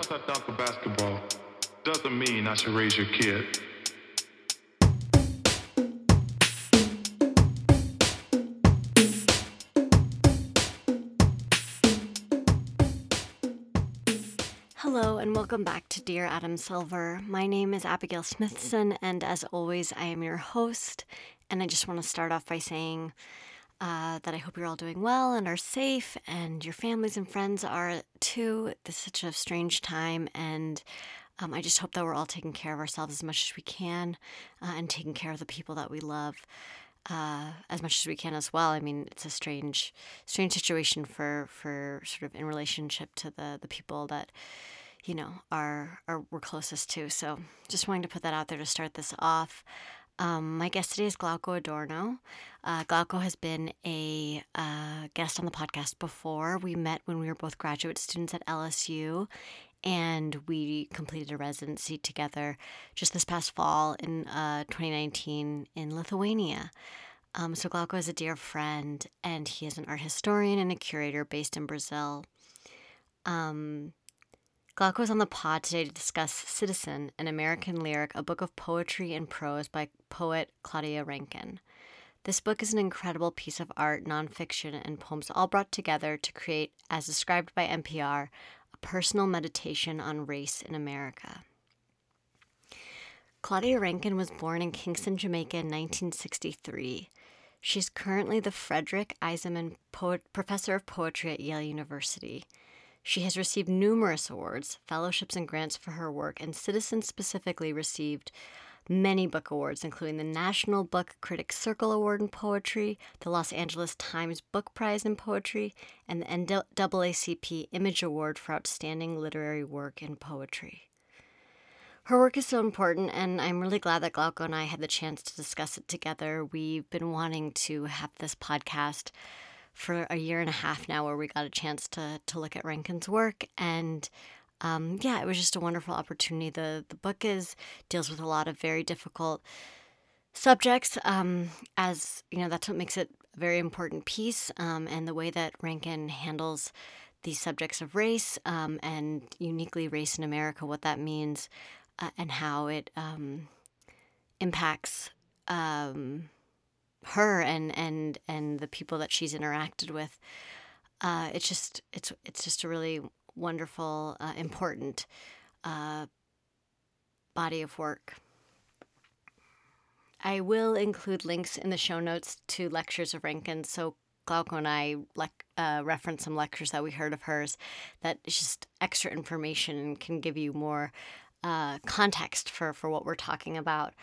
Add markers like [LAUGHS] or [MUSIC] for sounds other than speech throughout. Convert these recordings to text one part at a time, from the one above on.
because I dunk a basketball doesn't mean I should raise your kid. Hello, and welcome back to Dear Adam Silver. My name is Abigail Smithson, and as always, I am your host. And I just want to start off by saying uh, that I hope you're all doing well and are safe, and your families and friends are too. This is such a strange time, and um, I just hope that we're all taking care of ourselves as much as we can uh, and taking care of the people that we love. Uh, as much as we can as well. I mean, it's a strange, strange situation for for sort of in relationship to the the people that you know are are we're closest to. So just wanting to put that out there to start this off. Um, my guest today is Glauco Adorno. Uh, Glauco has been a uh, guest on the podcast before. We met when we were both graduate students at LSU, and we completed a residency together just this past fall in uh, 2019 in Lithuania. Um, so Glauco is a dear friend, and he is an art historian and a curator based in Brazil. Um, Glauco was on the pod today to discuss Citizen, an American lyric, a book of poetry and prose by poet Claudia Rankine. This book is an incredible piece of art, nonfiction, and poems all brought together to create, as described by NPR, a personal meditation on race in America. Claudia Rankine was born in Kingston, Jamaica in 1963. She's currently the Frederick Iseman Professor of Poetry at Yale University. She has received numerous awards, fellowships, and grants for her work, and Citizen specifically received many book awards, including the National Book Critics Circle Award in Poetry, the Los Angeles Times Book Prize in Poetry, and the NAACP Image Award for Outstanding Literary Work in Poetry. Her work is so important, and I'm really glad that Glauco and I had the chance to discuss it together. We've been wanting to have this podcast for a year and a half now, where we got a chance to to look at Rankine's work, and um, yeah, it was just a wonderful opportunity. The the book is deals with a lot of very difficult subjects. Um, as you know, that's what makes it a very important piece, um, and the way that Rankine handles these subjects of race um, and uniquely race in America, what that means, uh, and how it um, impacts um, her and and and the people that she's interacted with. Uh, it's just it's it's just a really wonderful, uh, important uh, body of work. I will include links in the show notes to lectures of Rankine. So Glauco and I le- uh, reference some lectures that we heard of hers that is just extra information and can give you more uh, context for, for what we're talking about.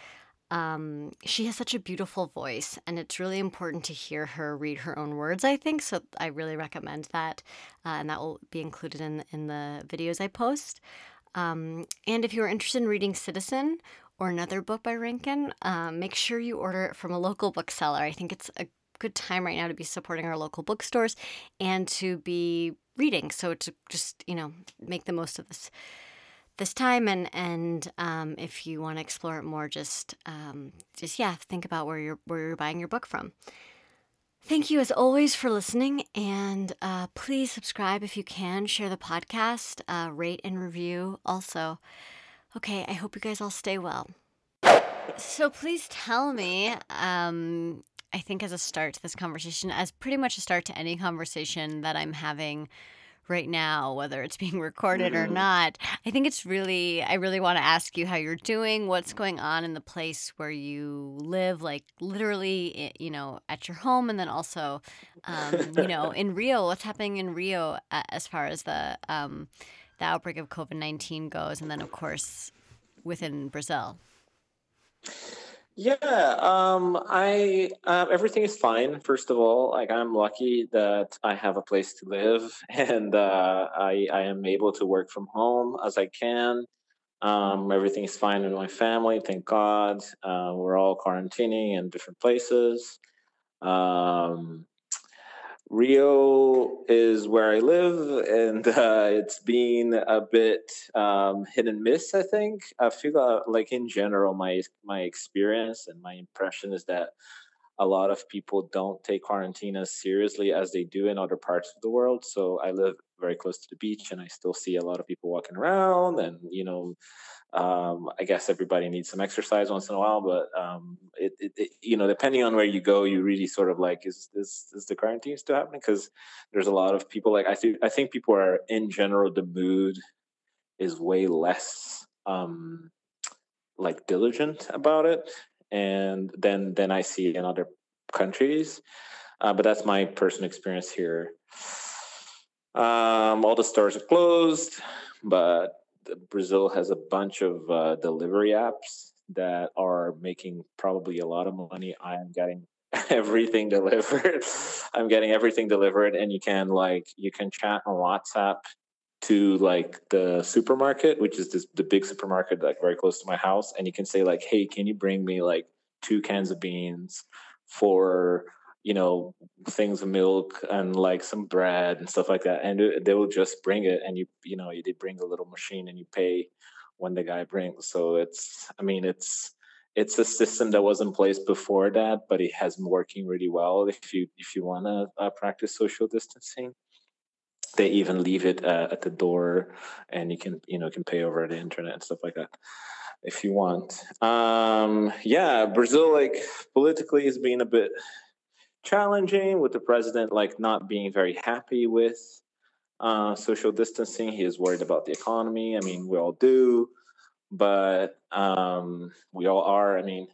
Um, she has such a beautiful voice, and it's really important to hear her read her own words, I think. So I really recommend that, uh, and that will be included in, in the videos I post. Um, and if you're interested in reading Citizen or another book by Rankine, um, make sure you order it from a local bookseller. I think it's a good time right now to be supporting our local bookstores and to be reading. So to just, you know, make the most of this this time and and um, if you want to explore it more just um, just yeah think about where you're where you're buying your book from. Thank you as always for listening and uh, please subscribe if you can share the podcast uh, rate and review also. Okay i hope you guys all stay well. So please tell me um, i think as a start to this conversation as pretty much a start to any conversation that i'm having right now, whether it's being [LAUGHS] recorded mm-hmm. or not. I think it's really, I really want to ask you how you're doing, what's going on in the place where you live, like literally, eh, you know, at your home, and then also, um, you know, [LAUGHS] in Rio, what's happening in Rio as far as the um, the outbreak of COVID nineteen goes, and then of course within Brazil. Yeah, um, I uh, everything is fine. First of all, like I'm lucky that I have a place to live, [LAUGHS] and uh, I I am able to work from home as I can. Um, everything is fine with my family, thank God. Uh, we're all quarantining in different places. Um, Rio is where I live, and [LAUGHS] uh, it's been a bit um, hit and miss. I think I feel uh, like in general, my my experience and my impression is that a lot of people don't take quarantine as seriously as they do in other parts of the world. So I live very close to the beach, and I still see a lot of people walking around, and you know, um, I guess everybody needs some exercise once in a while, but um, it, it, it, you know, depending on where you go, you really sort of like, is is, is the quarantine still happening? Because there's a lot of people. Like I think I think people are in general the mood is way less um, like diligent about it, and then then I see in other countries. Uh, but that's my personal experience here. Um, all the stores are closed, but Brazil has a bunch of uh, delivery apps that are making probably a lot of money. I am getting [LAUGHS] everything delivered. [LAUGHS] I'm getting everything delivered, and you can like you can chat on WhatsApp to like the supermarket, which is this, the big supermarket like very close to my house, and you can say like, "Hey, can you bring me like two cans of beans for you know things of milk and like some bread and stuff like that and they will just bring it and you you know you did bring a little machine and you pay when the guy brings so it's i mean it's it's a system that was in place before that but it has been working really well. If you if you want to uh, practice social distancing they even leave it uh, at the door and you can you know can pay over the internet and stuff like that if you want. Um yeah brazil like politically is being a bit challenging with the president like not being very happy with uh, social distancing. He is worried about the economy. I mean, we all do, but um, we all are. I mean,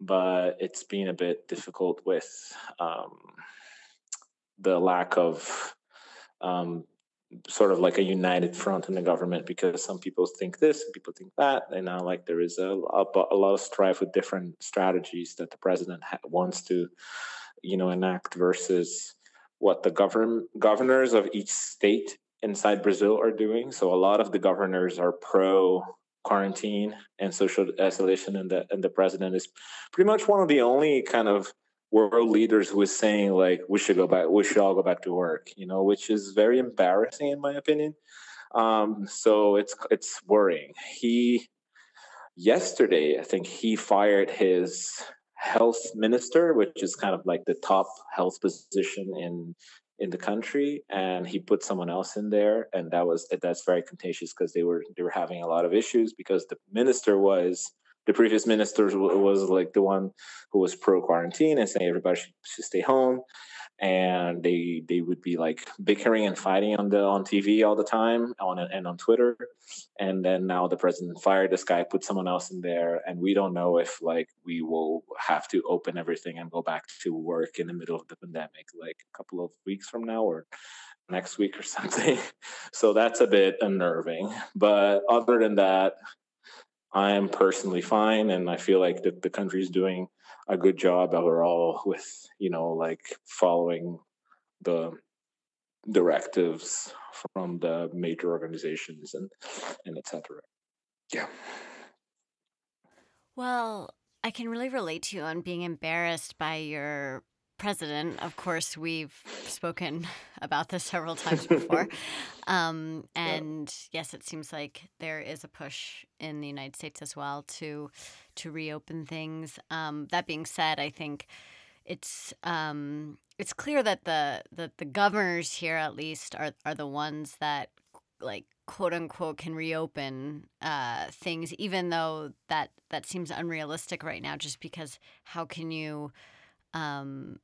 but it's been a bit difficult with um, the lack of um, sort of like a united front in the government because some people think this, people think that, and now like there is a, a, a lot of strife with different strategies that the president ha- wants to you know enact versus what the govern governors of each state inside Brazil are doing. So a lot of the governors are pro quarantine and social isolation, and the and the president is pretty much one of the only kind of world leaders who is saying like we should go back, we should all go back to work. You know, which is very embarrassing in my opinion. Um, so it's it's worrying. He yesterday, I think he fired his health minister, which is kind of like the top health position in in the country, and he put someone else in there, and that was that's very contentious because they were they were having a lot of issues because the minister was the previous minister was like the one who was pro quarantine and saying everybody should, should stay home and they they would be like bickering and fighting on the on TV all the time on and on Twitter. And then now the president fired this guy put someone else in there and we don't know if like we will have to open everything and go back to work in the middle of the pandemic like a couple of weeks from now or next week or [LAUGHS] something. So that's a bit unnerving. But other than that I am personally fine and I feel like the, the country's doing a good job overall with you know like following the directives from the major organizations and and etc yeah. Well i can really relate to you on being embarrassed by your president. Of course, we've spoken [LAUGHS] about this several times before. [LAUGHS] Um, and yes, it seems like there is a push in the United States as well to to reopen things. Um, that being said, I think it's um, it's clear that the that the governors here at least are are the ones that like quote unquote can reopen uh, things, even though that that seems unrealistic right now. Just because how can you um,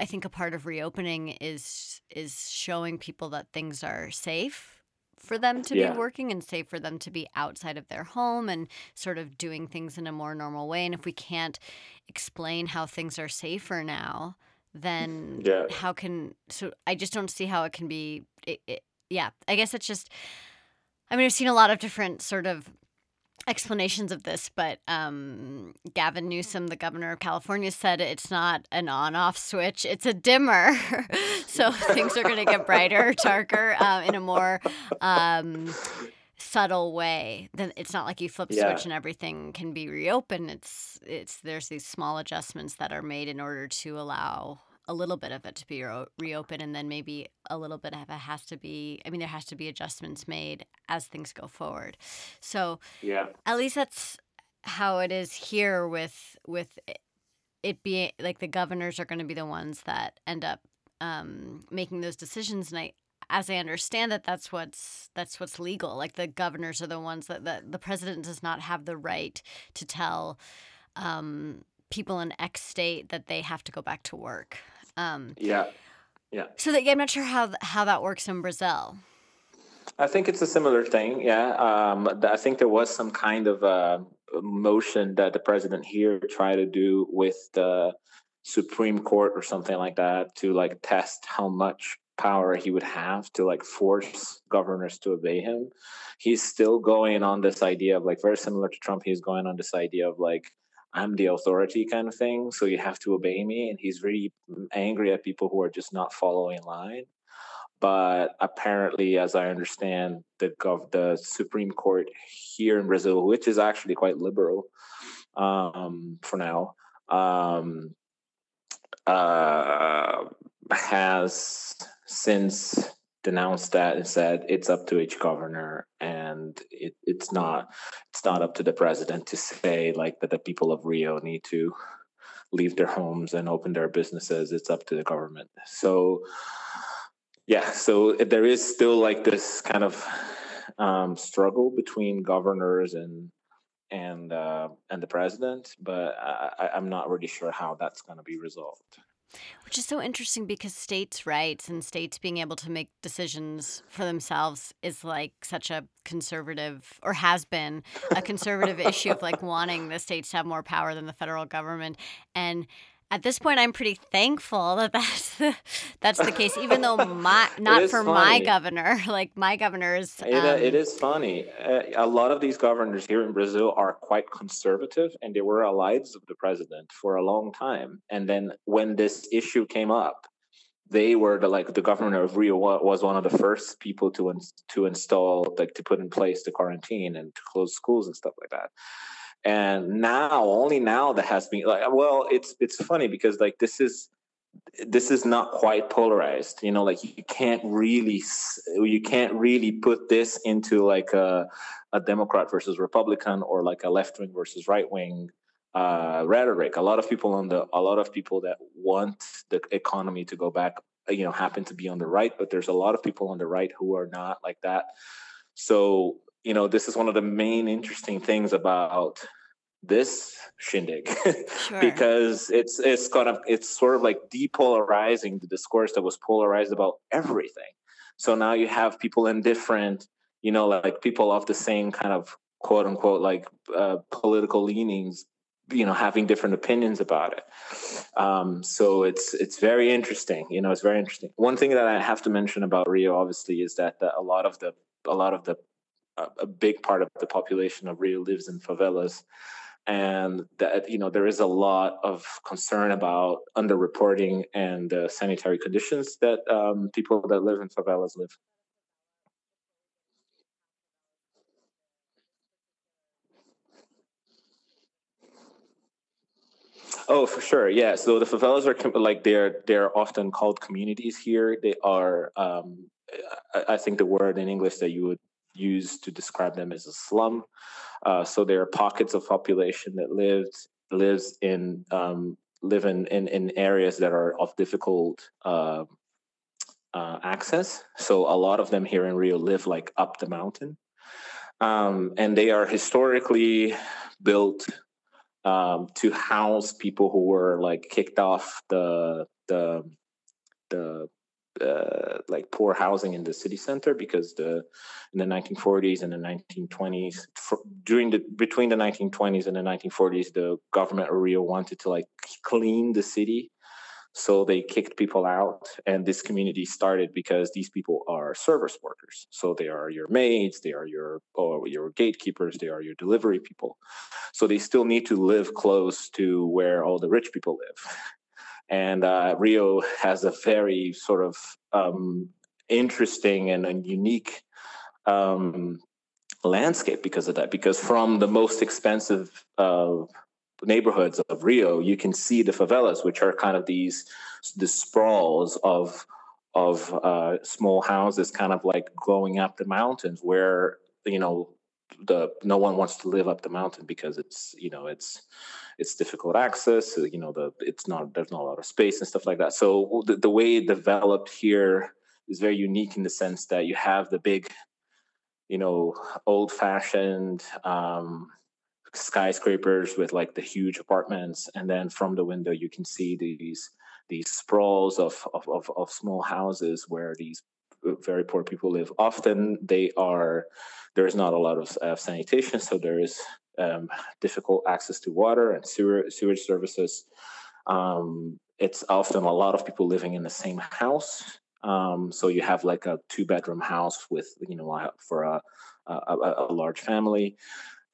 I think a part of reopening is is showing people that things are safe for them to yeah. be working and safe for them to be outside of their home and sort of doing things in a more normal way. And if we can't explain how things are safer now, then yeah. how can so I just don't see how it can be. It, it, yeah, I guess it's just. I mean, I've seen a lot of different sort of explanations of this, but um, Gavin Newsom, the governor of California, said it's not an on off switch, it's a dimmer. [LAUGHS] so [LAUGHS] things are going to get brighter, darker uh, in a more. Um, subtle way then it's not like you flip a yeah. switch and everything can be reopened it's it's there's these small adjustments that are made in order to allow a little bit of it to be re- reopened and then maybe a little bit of it has to be i mean there has to be adjustments made as things go forward so yeah at least that's how it is here with with it being like the governors are going to be the ones that end up um, making those decisions. And I, as I understand it, that's what's that's what's legal. Like the governors are the ones that the, the president does not have the right to tell um, people in X state that they have to go back to work. Um, yeah, yeah. So that yeah, I'm not sure how how that works in Brazil. I think it's a similar thing. Yeah, um, I think there was some kind of uh, motion that the president here tried to do with the Supreme Court or something like that to like test how much power he would have to like force governors to obey him. He's still going on this idea of like very similar to Trump. He's going on this idea of like I'm the authority kind of thing, so you have to obey me. And he's very angry at people who are just not following line. But apparently, as I understand, the gov- the Supreme Court here in Brazil, which is actually quite liberal um, for now, um, uh, has since denounced that and said it's up to each governor and it, it's not it's not up to the president to say like that the people of rio need to leave their homes and open their businesses. It's up to the government. So yeah so there is still like this kind of um, struggle between governors and and uh, and the president but I, i'm not really sure how that's going to be resolved which is so interesting because states' rights and states being able to make decisions for themselves is like such a conservative, or has been a conservative issue of like wanting the states to have more power than the federal government. And at this point, I'm pretty thankful that that's the, that's the case. Even though [LAUGHS] my not for funny. my governor, [LAUGHS] like my governors, um, it, uh, it um, funny. Uh, a lot of these governors here in Brazil are quite conservative, and they were allies of the president for a long time. And then when this issue came up, they were the like the governor of Rio was one of the first people to to install like to put in place the quarantine and to close schools and stuff like that and now only now that has been like well it's it's funny because like this is this is not quite polarized you know like you can't really you can't really put this into like a, a democrat versus republican or like a left wing versus right wing uh, rhetoric. A lot of people on the a lot of people that want the economy to go back you know happen to be on the right but there's a lot of people on the right who are not like that. So you know, this is one of the main interesting things about this shindig. [LAUGHS] Sure. because it's it's kind of it's sort of like depolarizing the discourse that was polarized about everything. So now you have people in different you know like people of the same kind of quote unquote like uh, political leanings you know having different opinions about it. Um, so it's it's very interesting you know it's very interesting. One thing that i have to mention about rio obviously is that the, a lot of the a lot of the a big part of the population of Rio lives in favelas, and that you know there is a lot of concern about underreporting and uh, sanitary conditions that um, people that live in favelas live. Oh, for sure. Yeah. So the favelas are like they're they're often called communities here. They are. Um, I think the word in English that you would used to describe them as a slum. Uh, so there are pockets of population that lives lives in um, live in, in, in areas that are of difficult uh, uh, access. So a lot of them here in Rio live like up the mountain, um, and they are historically built um, to house people who were like kicked off the the the uh, like poor housing in the city center because the in the 1940s and the 1920s for, during the between the 1920s and the 1940s the government of Rio wanted to like clean the city. So they kicked people out and this community started because these people are service workers. So they are your maids they are your or your gatekeepers they are your delivery people. So they still need to live close to where all the rich people live and uh, Rio has a very sort of um, interesting and, unique um, landscape because of that. Because from the most expensive uh, neighborhoods of Rio, you can see the favelas, which are kind of these the sprawls of of uh, small houses, kind of like going up the mountains, where you know the no one wants to live up the mountain because it's you know it's it's difficult access you know the it's not there's not a lot of space and stuff like that so the, the way it developed here is very unique in the sense that you have the big you know old fashioned um, skyscrapers with like the huge apartments and then from the window you can see these these sprawls of of, of, of small houses where these very poor people live. Often they are there is not a lot of sanitation, so there is um, difficult access to water and sewer, sewage services. Um, it's often a lot of people living in the same house. Um, so you have like a two bedroom house with you know for a, a, a large family.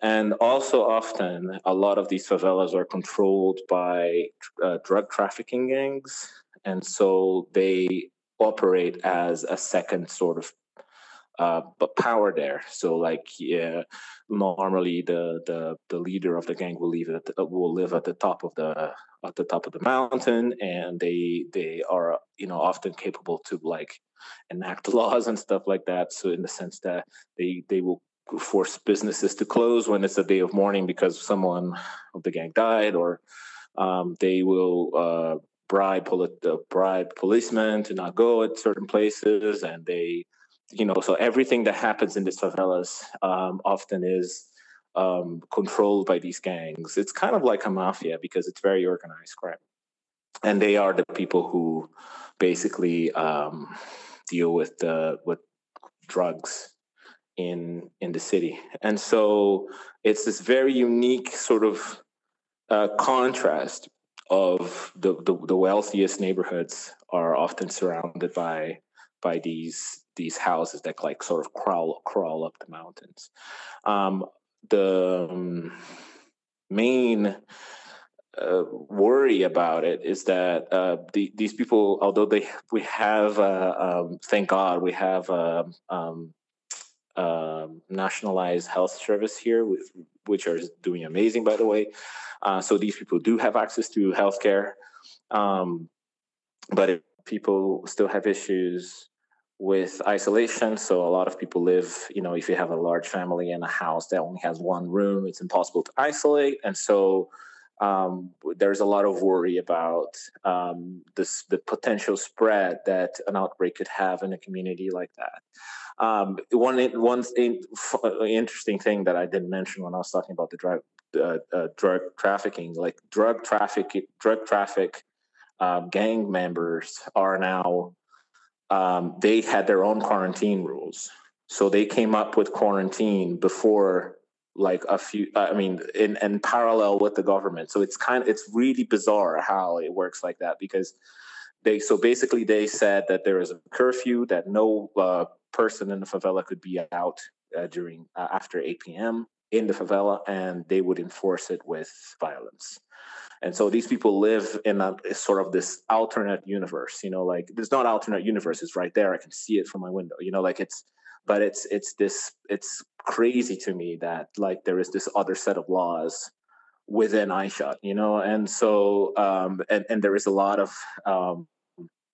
And also, often, a lot of these favelas are controlled by uh, drug trafficking gangs. And so they operate as a second sort of uh, but power there. So like yeah, normally the the the leader of the gang will leave it the, will live at the top of the at the top of the mountain, and they they are you know often capable to like enact [LAUGHS] laws and stuff like that. So in the sense that they they will force businesses to close when it's a day of mourning because someone of the gang died, or um, they will uh, bribe uh, bribe policemen to not go at certain places, and they, you know, so everything that happens in these favelas um, often is um, controlled by these gangs. It's kind of like a mafia because it's very organized crime, and they are the people who basically um, deal with the with drugs in in the city, and so it's this very unique sort of uh, contrast of the, the, the wealthiest neighborhoods are often surrounded by by these these houses that like sort of crawl crawl up the mountains. Um, the um, main uh, worry about it is that uh, the, these people, although they we have, uh, um, thank God, we have uh, um, um, nationalized health service here, with, which are doing amazing, by the way. Uh, so these people do have access to healthcare, um, but people still have issues with isolation. So a lot of people live, you know, if you have a large family in a house that only has one room, it's impossible to isolate, and so um, there's a lot of worry about um, this the potential spread that an outbreak could have in a community like that. Um, one one interesting thing that I didn't mention when I was talking about the drug uh, uh, drug trafficking, like drug traffic drug traffic um, gang members are now um, they had their own quarantine rules, so they came up with quarantine before like a few i mean in, in parallel with the government. So it's kind of it's really bizarre how it works like that because they so basically they said that there is a curfew that no uh, person in the favela could be out uh, during uh, after 8 p.m in the favela and they would enforce it with violence and so these people live in a sort of this alternate universe you know like there's not alternate universe it's right there i can see it from my window you know like it's but it's it's this it's crazy to me that like there is this other set of laws within eyeshot, you know, and so um, and and there is a lot of um,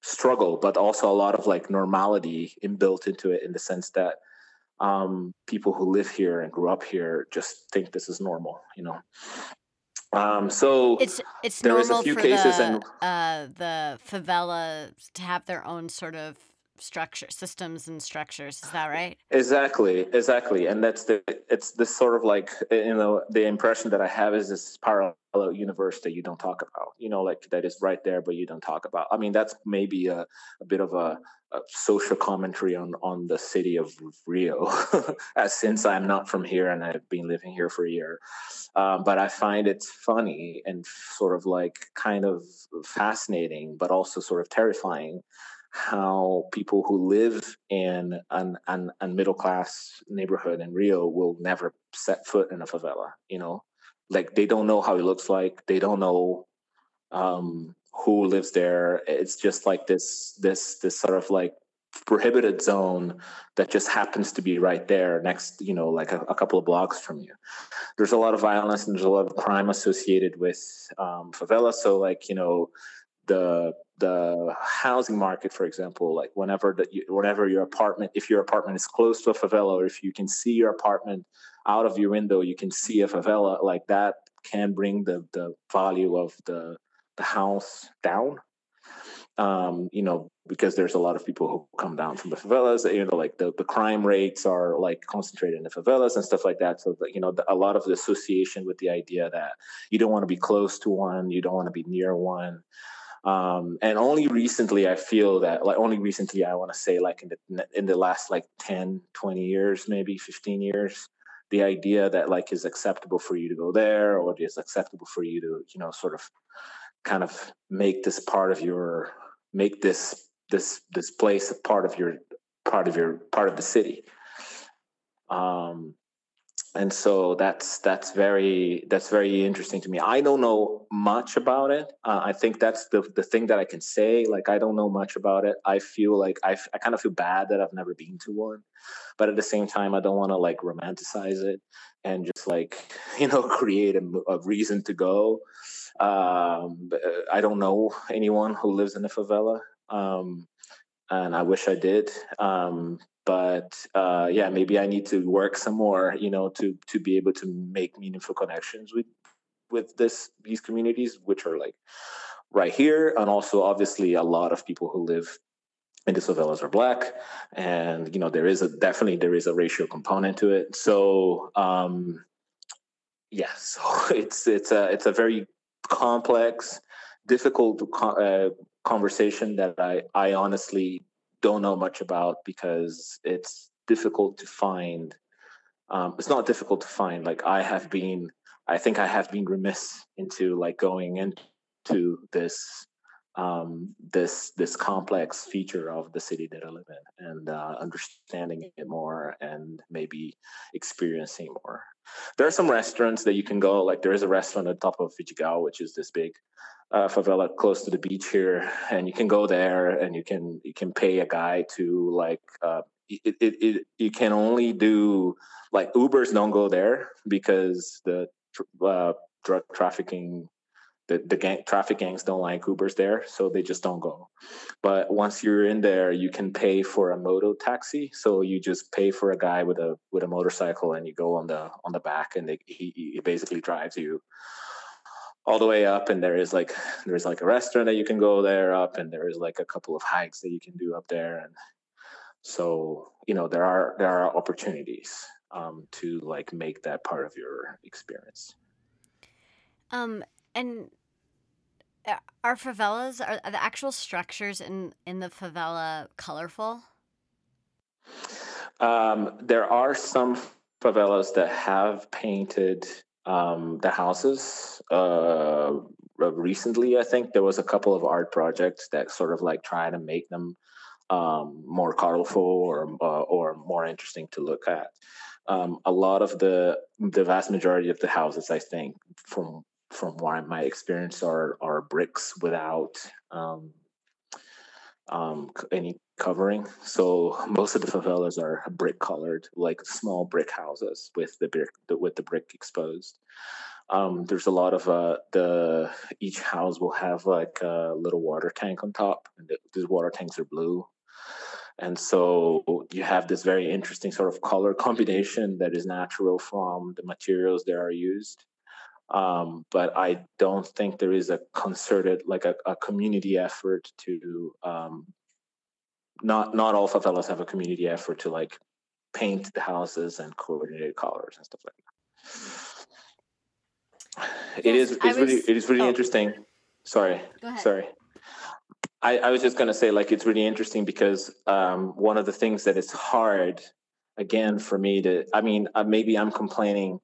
struggle, but also a lot of like normality inbuilt into it in the sense that um, people who live here and grew up here just think this is normal, you know. Um, so it's it's normal for the, and, uh, the favela to have their own sort of structure systems and structures is that right? Exactly exactly and that's the it's this sort of like you know the impression that i have is this parallel universe that you don't talk about you know like that is right there but you don't talk about. I mean that's maybe a, a bit of a, a, social commentary on on the city of rio [LAUGHS] as since i'm not from here and i've been living here for a year. Um, but i find it funny and sort of like kind of fascinating but also sort of terrifying how people who live in an, an, an middle class neighborhood in Rio will never set foot in a favela. You know, like they don't know how it looks like. They don't know um, who lives there. It's just like this this this sort of like prohibited zone that just happens to be right there next you know like a, a, couple of blocks from you there's a lot of violence and there's a lot of crime associated with um, favela so like you know the the housing market, for example, like whenever that you, whenever your apartment, if your apartment is close to a favela, or if you can see your apartment out of your window, you can see a favela, like that can bring the the value of the the house down. Um, you know, because there's a lot of people who come down from the favelas. You know, like the, the crime rates are like concentrated in the favelas and stuff like that. So you know, the, a lot of the association with the idea that you don't want to be close to one, you don't want to be near one. Um, and only recently i feel that like only recently i want to say like in the in the last like 10 20 years maybe 15 years the idea that like is acceptable for you to go there or is acceptable for you to you know sort of kind of make this part of your make this this this place a part of your part of your part of the city. Um and so that's that's very that's very interesting to me. I don't know much about it. Uh, i think that's the the thing that i can say like i don't know much about it. I feel like i, I kind of feel bad that i've never been to one but at the same time i don't want to like romanticize it and just like [LAUGHS] you know create a, a reason to go. Um, i don't know anyone who lives in a favela. Um, and i wish i did. Um, but uh, yeah, maybe I need to work some more, you know, to to be able to make meaningful connections with with this these communities, which are like right here, and also obviously a lot of people who live in the favelas are black, and you know there is a definitely there is a racial component to it. So um, yeah, [LAUGHS] so it's it's a it's a very complex, difficult uh, conversation that I I honestly don't know much about because it's difficult to find. Um, it's not difficult to find. Like I have been, I think I have been remiss into like going into this um, this this complex feature of the city that I live in and uh, understanding it more and maybe experiencing more. There are some restaurants that you can go. Like there is a restaurant the top of Vidigal, which is this big uh, favela close to the beach here, and you can go there and you can you can pay a guy to like uh, it, it, it you can only do like Ubers don't go there because the uh, drug trafficking the, the gang traffic gangs don't like Ubers there, so they just don't go. But once you're in there, you can pay for a moto taxi. So you just pay for a guy with a with a motorcycle, and you go on the on the back, and they, he, he basically drives you all the way up and there is like there's like a restaurant that you can go there up and there is like a couple of hikes that you can do up there and so you know there are there are opportunities um, to like make that part of your experience. Um and uh, are favelas are, are the actual structures in in the favela colorful? Um, there are some favelas that have painted um, the houses. Uh, recently, I think there was a couple of art projects that sort of like try to make them um, more colorful or uh, or more interesting to look at. Um, a lot of the the vast majority of the houses, I think, from from what my experience, are are bricks without um, um, any covering. So most of the favelas are brick colored, like small brick houses with the brick with the brick exposed. Um, there's a lot of uh, the each house will have like a little water tank on top, and the, these water tanks are blue. And so you have this very interesting sort of color combination that is natural from the materials that are used. Um, but I don't think there is a concerted, like a, a community effort to um, not not all favelas have a community effort to like paint the houses and coordinate colors and stuff like that. It is it's was, really it is really oh. interesting. Sorry, sorry. I, I was just gonna say like it's really interesting because um, one of the things that is hard again for me to I mean uh, maybe I'm complaining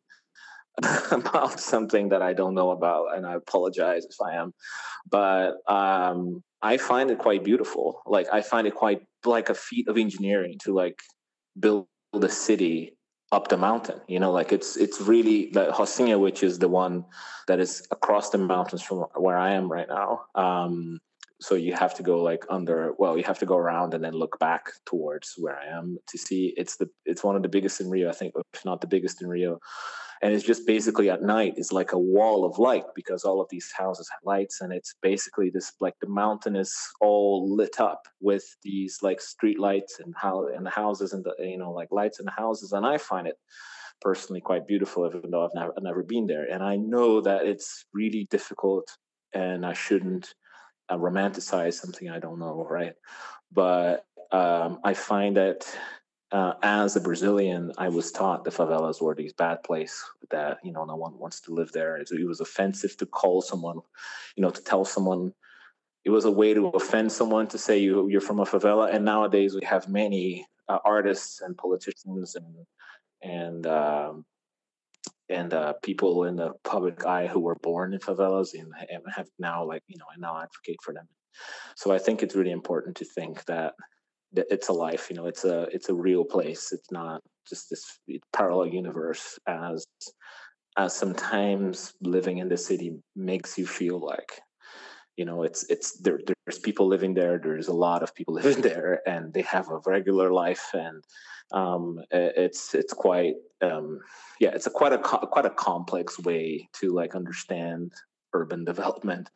[LAUGHS] about something that I don't know about, and I apologize if I am. But um, I find it quite beautiful. Like I find it quite like a feat of engineering to like build a city up the mountain. You know, like it's it's really the Rocinha, which is the one that is across the mountains from where I am right now. Um, so you have to go like under well you have to go around and then look back towards where i am to see it's the it's one of the biggest in rio i think if not the biggest in rio and it's just basically at night it's like a wall of light because all of these houses have lights and it's basically this like the mountain is all lit up with these like street lights and how and the houses and the you know like lights in the houses. And i find it personally quite beautiful even though i've never, never been there. And i know that it's really difficult and i shouldn't uh, romanticize something i don't know right? But um, i find that uh, as a Brazilian, I was taught the favelas were these bad place that you know no one wants to live there. It, was offensive to call someone, you know, to tell someone. It was a way to offend someone to say you you're from a favela. And nowadays we have many uh, artists and politicians and and um, and uh, people in the public eye who were born in favelas and, and have now like you know and now advocate for them. So I think it's really important to think that it's a life you know it's a it's a real place. It's not just this parallel universe as as sometimes living in the city makes you feel like. You know it's it's there there's people living there there's a lot of people [LAUGHS] living there and they have a regular life and um, it's it's quite um, yeah it's a quite a quite a complex way to like understand urban [LAUGHS] development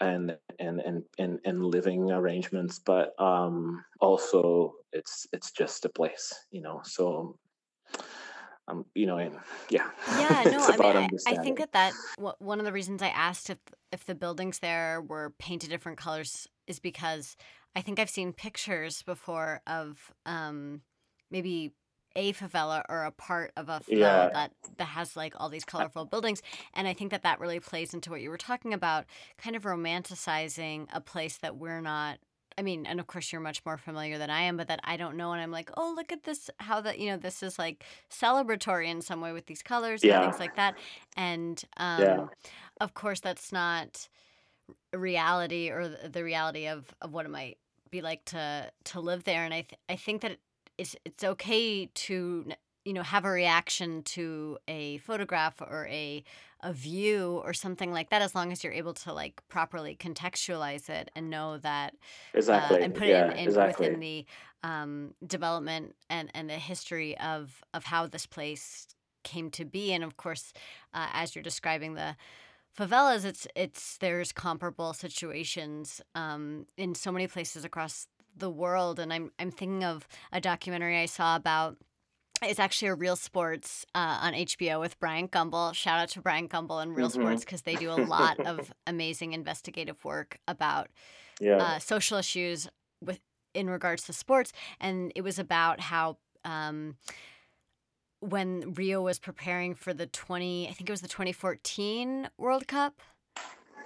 and and and and, and living arrangements but um also it's it's just a place you know so um you know and yeah yeah [LAUGHS] no i mean I, I, think that that one of the reasons i asked if if the buildings there were painted different colors is because i think i've seen pictures before of um maybe a favela or a part of a favela yeah. that that has like all these colorful buildings and i think that that really plays into what you were talking about kind of romanticizing a place that we're not I mean, and of course you're much more familiar than I am, but that I don't know, and I'm like, oh, look at this, how that you know this is like celebratory in some way with these colors yeah. and things like that, and um, yeah. of course that's not reality or the reality of of what it might be like to to live there, and I th- I think that it's it's okay to you know have a reaction to a photograph or a a view or something like that as long as you're able to like properly contextualize it and know that exactly uh, and put yeah, it in, in exactly. within the um, development and and the history of of how this place came to be and of course uh, as you're describing the favelas it's it's there's comparable situations um, in so many places across the world. And I'm I'm thinking of a documentary I saw about. It's actually a Real Sports uh, on HBO with Bryant Gumbel. Shout out to Bryant Gumbel and Real mm-hmm. Sports because they do a lot of [LAUGHS] amazing investigative work about yeah. uh, social issues with in regards to sports. And it was about how um, when Rio was preparing for the 20, I think it was the 2014 World Cup.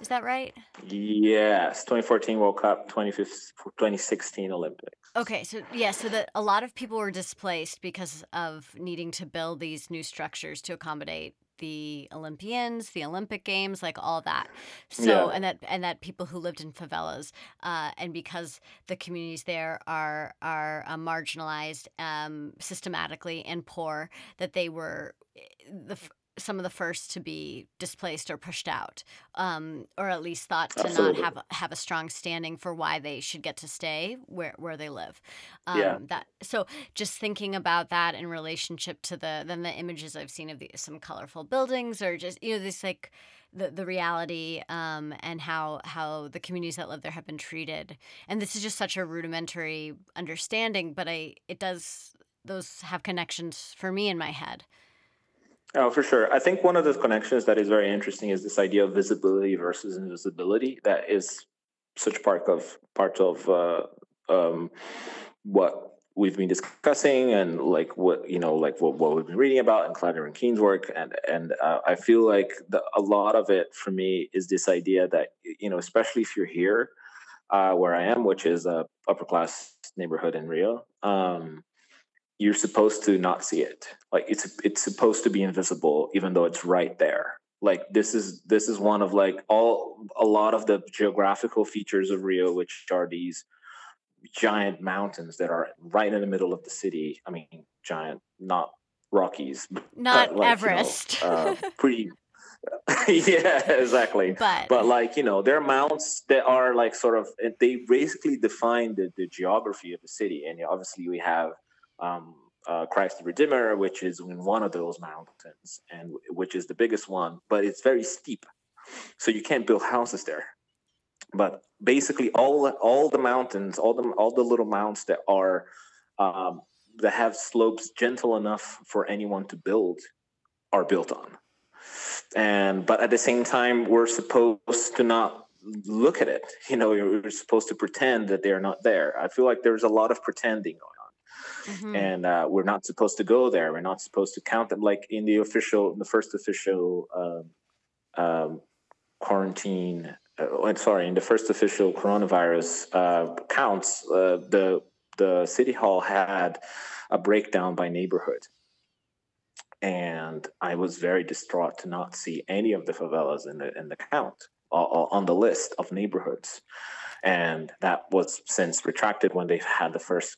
Is that right? Yes, 2014 World Cup, 2016 Olympics. Okay, so yeah, so that a lot of people were displaced because of needing to build these new structures to accommodate the Olympians, the Olympic Games, like all that. So yeah. and that and that people who lived in favelas, uh, and because the communities there are are uh, marginalized um, systematically and poor, that they were eh, the some of the first to be displaced or pushed out, um, or at least thought to Absolutely. not have have a strong standing for why they should get to stay where, where they live. Um, yeah. That so just thinking about that in relationship to the then the images I've seen of the, some colorful buildings or just you know this like the the reality um, and how how the communities that live there have been treated. And this is just such a rudimentary understanding, but I it does those have connections for me in my head. Oh, for sure. I think one of the connections that is very interesting is this idea of visibility versus invisibility. That is such part of part of uh, um, what we've been discussing and like what you know like what, what we've been reading about and Claudia Rankine's work and and uh, I feel like the, a lot of it for me is this idea that you know especially if you're here uh, where I am which is a upper class neighborhood in Rio um, you're supposed to not see it. Like it's it's supposed to be invisible even though it's right there. Like this is this is one of like all a lot of the geographical features of rio which are these giant mountains that are right in the middle of the city. I mean giant not rockies not like, everest you know, uh, [LAUGHS] pretty [LAUGHS] yeah exactly. But but like you know there are mounts that are like sort of they basically define the, the geography of the city. And obviously we have um, uh, Christ the Redeemer, which is in one of those mountains, and which is the biggest one, but it's very steep, so you can't build houses there. But basically, all all the mountains, all the all the little mounts that are um, that have slopes gentle enough for anyone to build are built on. And but at the same time, we're supposed to not look at it. You know, we're supposed to pretend that they're not there. I feel like there's a lot of pretending. Mm-hmm. And uh, we're not supposed to go there. We're not supposed to count them. Like in the official, the first official um, um, quarantine. Uh, sorry, in the first official coronavirus uh, counts, uh, the the city hall had a breakdown by neighborhood, and I was very distraught to not see any of the favelas in the in the count on the list of neighborhoods. And that was since retracted when they had the first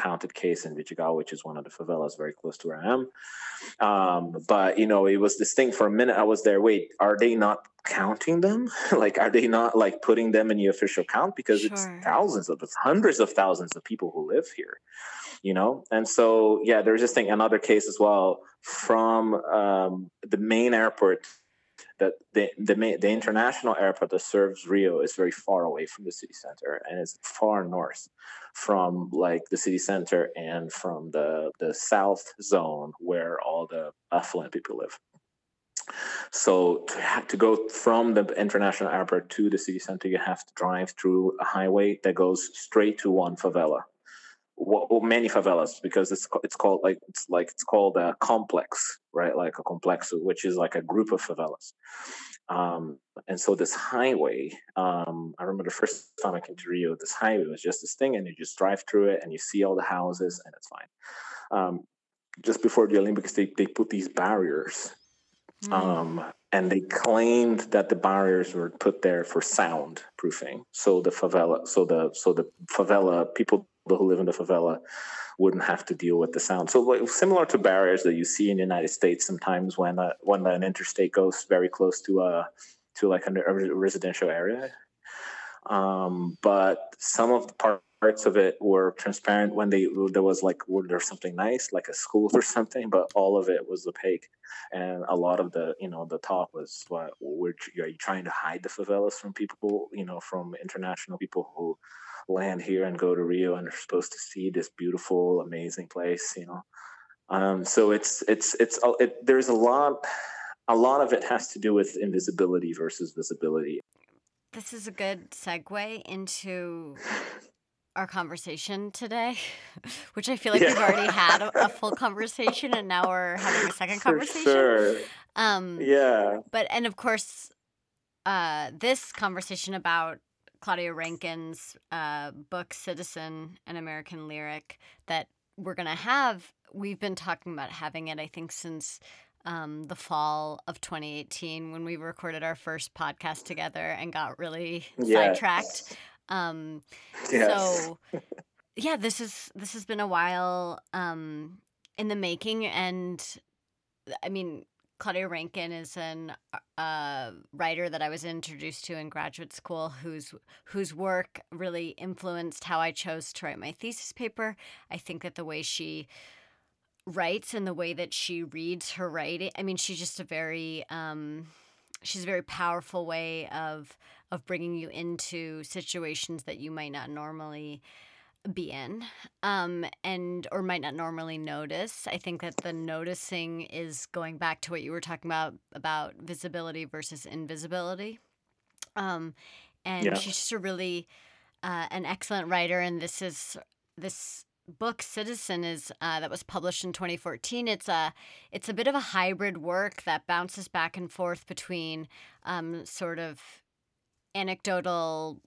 counted case in Vidigal, which is one of the favelas very close to where I am. Um, but you know, it was this thing for a minute. I was there. Wait, are they not counting them? [LAUGHS] like, are they not like putting them in the official count? Because sure. it's thousands of, it's hundreds of thousands of people who live here. You know, and so yeah, there's this thing. Another case as well from um, the main airport that the the, the international airport that serves Rio is very far away from the city center and it's far north from like the city center and from the the south zone where all the affluent people live. So to have to go from the international airport to the city center, you have to drive through a highway that goes straight to one favela well, many favelas because it's it's called like it's like it's called a complex, right? Like a complex, which is like a group of favelas. Um, and so this highway, um, I remember the first time I came to Rio, this highway was just this thing, and you just drive through it, and you see all the houses, and it's fine. Um, just before the Olympics, they they put these barriers, mm. um, and they claimed that the barriers were put there for sound proofing. So the favela, so the so the favela people who live in the favela wouldn't have to deal with the sound. So like, similar to barriers that you see in the United States sometimes when uh, when an interstate goes very close to a to like a, residential area. Um, but some of the parts of it were transparent when they there was like were there something nice like a school or something, but all of it was opaque, and a lot of the you know the talk was what we're are you trying to hide the favelas from people you know from international people who land here and go to Rio and are supposed to see this beautiful, amazing place, you know. Um, so it's it's it's it, there's a lot a lot of it has to do with invisibility versus visibility. This is a good segue into our conversation today, [LAUGHS] which I feel like yeah. we've already had a, a, full conversation and now we're having a second [LAUGHS] For conversation. Sure. Um, yeah. But and of course, uh, this conversation about Claudia Rankine's uh, book Citizen, an American lyric that we're going to have. We've been talking about having it, I think, since um, the fall of 2018 when we recorded our first podcast together and got really yes. sidetracked. Um, yes. So, [LAUGHS] yeah, this is this has been a while um, in the making, and I mean, Claudia Rankine is an uh, writer that I was introduced to in graduate school, whose whose work really influenced how I chose to write my thesis paper. I think that the way she writes and the way that she reads her writing, I mean, she's just a very um, she's a very powerful way of of bringing you into situations that you might not normally be in um, and or might not normally notice. I think that the noticing is going back to what you were talking about about visibility versus invisibility. Um, and yeah. she's just a really uh, an excellent writer and this is this book citizen is uh, that was published in 2014 it's a it's a bit of a hybrid work that bounces back and forth between um, sort of anecdotal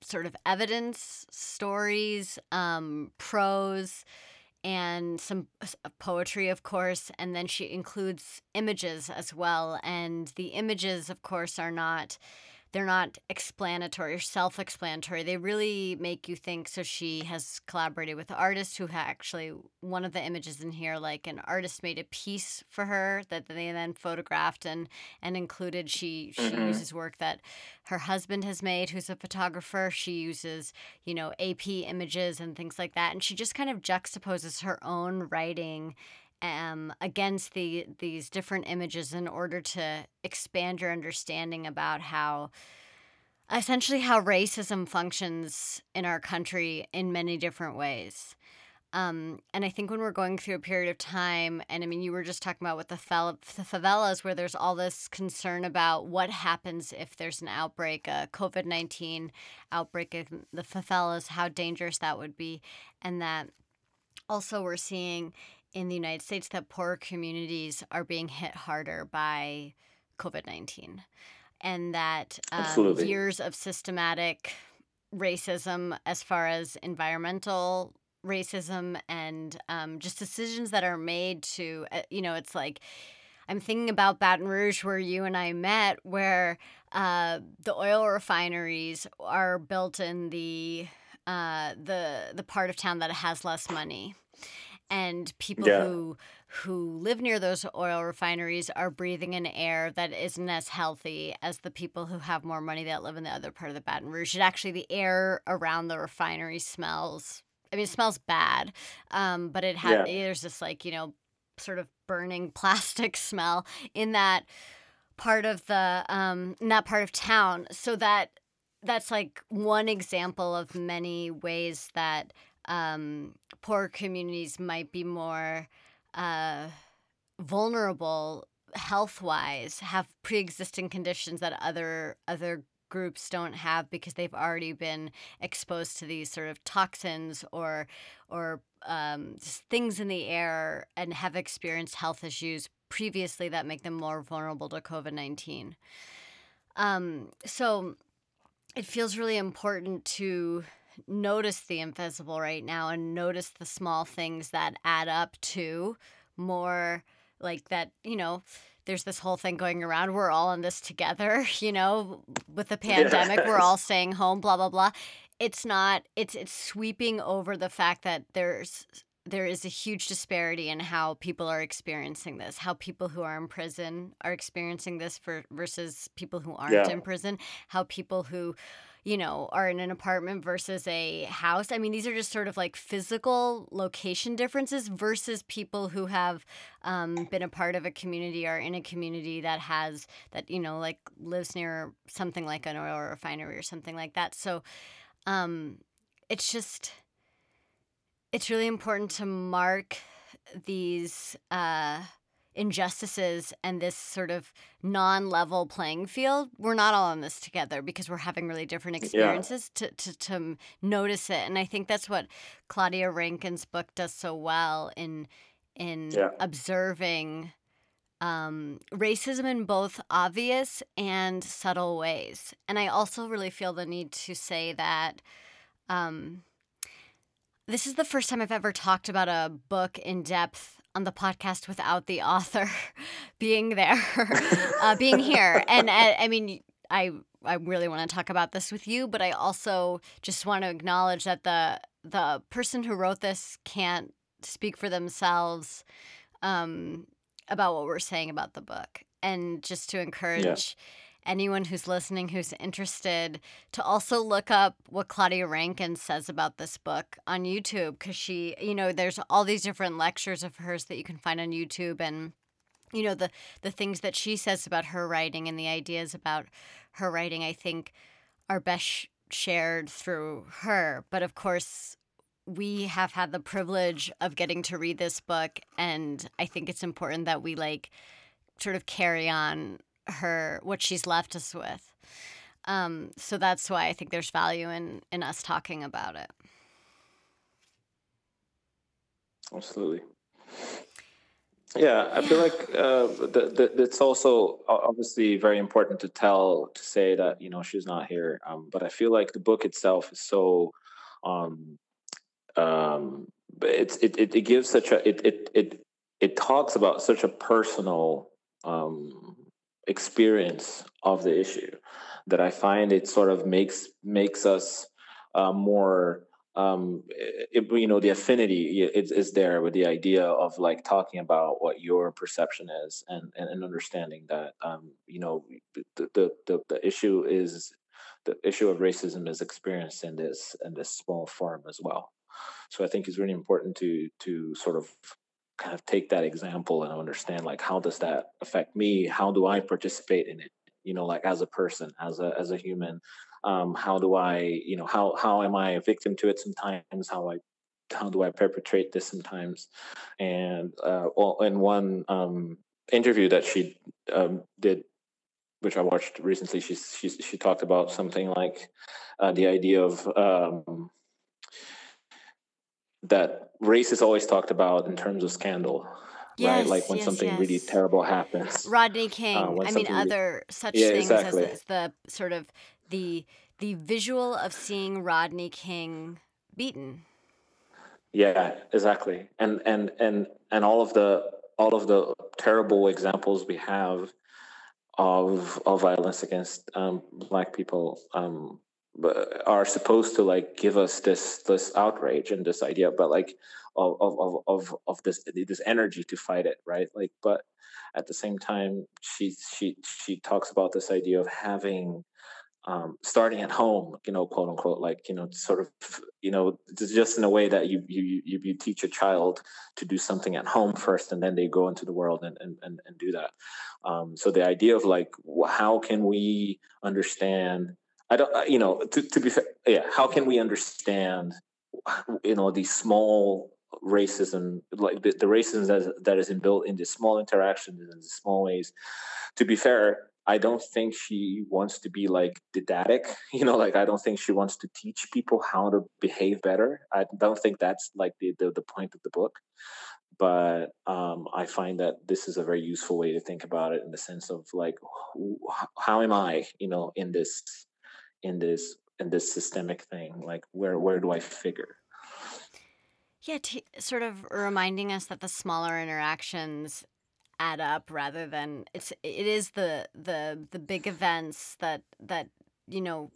sort of evidence stories, um, prose, and some poetry, of course. And then she includes images as well. And the images, of course, are not they're not explanatory or self-explanatory. They really make you think so she has collaborated with artists who actually one of the images in here like an artist made a piece for her that they then photographed and and included. She she Mhm. uses work that her husband has made who's a photographer. She uses you know ap images and things like that. And she just kind of juxtaposes her own writing um, against the these different images in order to expand your understanding about how essentially how racism functions in our country in many different ways. Um, and I think when we're going through a period of time, and I mean, you were just talking about with the, fel- the favelas, where there's all this concern about what happens if there's an outbreak, a COVID 19 outbreak in the favelas, how dangerous that would be. And that also we're seeing in the United States that poorer communities are being hit harder by COVID 19. And that um, years of systematic racism, as far as environmental racism and um, just decisions that are made to, uh, you know, it's like, I'm thinking about Baton Rouge, where you and I met, where uh, the oil refineries are built in the uh, the the part of town that has less money, and people Yeah. who who live near those oil refineries are breathing an air that isn't as healthy as the people who have more money that live in the other part of the Baton Rouge. It actually the air around the refinery smells. I mean, it smells bad, um, but it has Yeah. there's this like you know sort of burning [LAUGHS] plastic smell in that part of the um in that part of town so that that's like one example of many ways that um poor communities might be more uh vulnerable health wise have pre-existing conditions that other other groups don't have because they've already been exposed to these sort of toxins or or um, things in the air and have experienced health issues previously that make them more vulnerable to COVID 19. Um, so it feels really important to notice the invisible right now and notice the small things that add up to more like that, you know. There's this whole thing going around. We're all in this together, [LAUGHS] you know, with the pandemic. We're all staying home, blah, blah, blah it's not it's it's sweeping over the fact that there's there is a huge disparity in how people are experiencing this how people who are in prison are experiencing this for versus people who aren't Yeah. in prison how people who you know are in an apartment versus a house. I mean these are just sort of like physical location differences versus people who have um, been a part of a community or in a community that has that you know like lives near something like an oil refinery or something like that. So um it's just it's really important to mark these uh injustices and this sort of non-level playing field we're not all in this together because we're having really different experiences to, to, to notice it and i think that's what claudia rankine's book does so well in in Yeah. observing um, racism in both obvious and subtle ways. And I also really feel the need to say that um, this is the first time I've ever talked about a book in depth on the podcast without the author [LAUGHS] being there, [LAUGHS] uh, being here. And uh, I mean, I I really want to talk about this with you, but I also just want to acknowledge that the the person who wrote this can't speak for themselves um, about what we're saying about the book, and just to encourage anyone who's listening who's interested to also look up what Claudia Rankine says about this book on YouTube because she, you know, there's all these different lectures of hers that you can find on YouTube and you know the the things that she says about her writing and the ideas about her writing I think are best sh- shared through her. But of course we have had the privilege of getting to read this book and I think it's important that we like sort of carry on her what she's left us with. Um, so that's why I think there's value in in us talking about it. Absolutely. Yeah, I feel like [SIGHS] uh, the, the, it's also obviously very important to tell to say that you know she's not here. Um, but I feel like the book itself is so, um, um, it's it, it, it gives such a it it it it talks about such a personal um, experience of the issue that I find it sort of makes makes us uh, more um, it, you know the affinity is, is there with the idea of like talking about what your perception is and and, and understanding that um, you know the, the the the issue is the issue of racism is experienced in this in this small form as well. So i think it's really important to to sort of kind of take that example and understand like how does that affect me? How do i participate in it? You know like as a person as a as a human um, how do i you know how how am i a victim to it sometimes? How i how do i perpetrate this sometimes? And uh, well, in one um, interview that she um, did which i watched recently she she, she talked about something like uh, the idea of um, that race is always talked about in terms of scandal yes, right? Like when yes, something yes. really terrible happens. Rodney uh, King. Uh, I mean, other really... such yeah, things exactly. as, the sort of the the visual of seeing Rodney King beaten. Yeah, exactly. And and and and all of the all of the terrible examples we have of of violence against um, black people um, are supposed to like give us this this outrage and this idea but like of of of of this this energy to fight it right like but at the same time she she she talks about this idea of having um, starting at home, you know, quote unquote, like you know, sort of, you know, just in a way that you you you, you teach a child to do something at home first, and then they go into the world and and and, and do that. Um, so the idea of like, how can we understand I don't, you know, to, to be fair, yeah, how can we understand, you know, these small racism, like the, the racism that, that is inbuilt in the small interactions and the small ways? To be fair, I don't think she wants to be like didactic, [LAUGHS] you know, like I don't think she wants to teach people how to behave better. I don't think that's like the, the, the point of the book but um, I find that this is a very useful way to think about it in the sense of like, how am I, you know, in this in this in this systemic thing like where where do i figure? Yeah t- sort of reminding us that the smaller interactions add up rather than it's it is the the the big events that that you know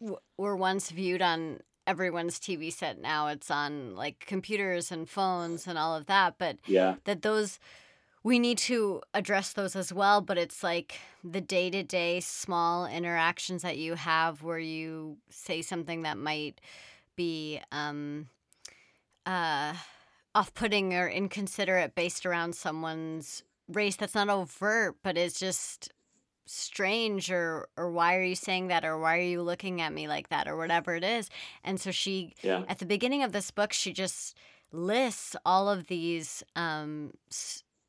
w- were once viewed on everyone's TV set now it's on like computers and phones and all of that but yeah. that those we need to address those as well but it's like the day-to-day small interactions that you have where you say something that might be um, uh, off-putting or inconsiderate based around someone's race that's not overt but it's just strange or or why are you saying that or why are you looking at me like that or whatever it is and so she yeah. at the beginning of this book she just lists all of these um,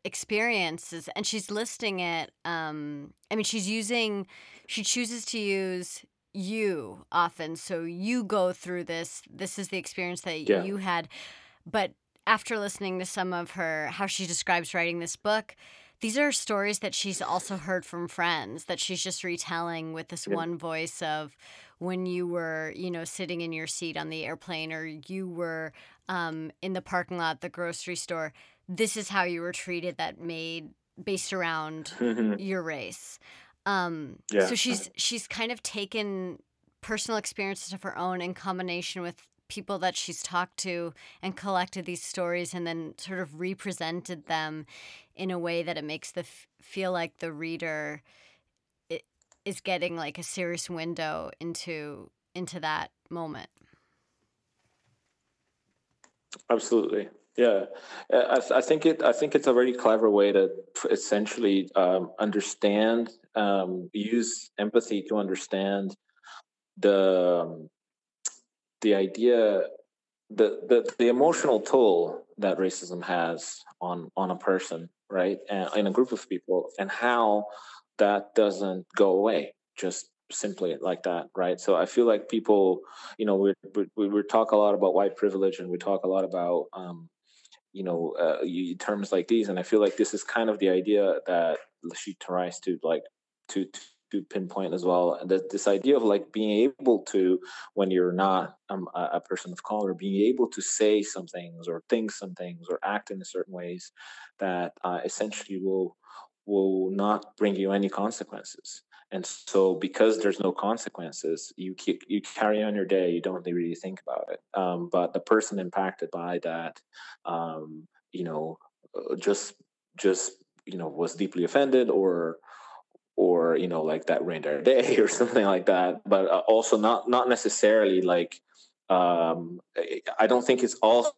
experiences and she's listing it um i mean she's using she chooses to use you often so you go through this this is the experience that yeah. you had but after listening to some of her how she describes writing this book these are stories that she's also heard from friends that she's just retelling with this yeah. one voice of when you were you know sitting in your seat on the airplane or you were um, in the parking lot the grocery store this is how you were treated that made based around mm-hmm. your race. Um, yeah. So she's she's kind of taken personal experiences of her own in combination with people that she's talked to and collected these stories and then sort of represented them in a way that it makes the f- feel like the reader is getting like a serious window into into that moment. Absolutely. Yeah, uh, I, I, think it. I think it's a very clever way to essentially um, understand, um, use empathy to understand the um, the idea, the, the the emotional toll that racism has on on a person, right, and in a group of people, and how that doesn't go away just simply like that right so i feel like people you know we we, we talk a lot about white privilege and we talk a lot about um, you know uh, terms like these and i feel like this is kind of the idea that she tries to like to to pinpoint as well and that this idea of like being able to when you're not um, a person of color being able to say some things or think some things or act in certain ways that uh, essentially will will not bring you any consequences and so because there's no consequences you keep, you carry on your day you don't really think about it. Um, but the person impacted by that um, you know uh, just just you know was deeply offended or or you know like that ruined their day [LAUGHS] or something like that. But uh, also not not necessarily like um, i don't think it's all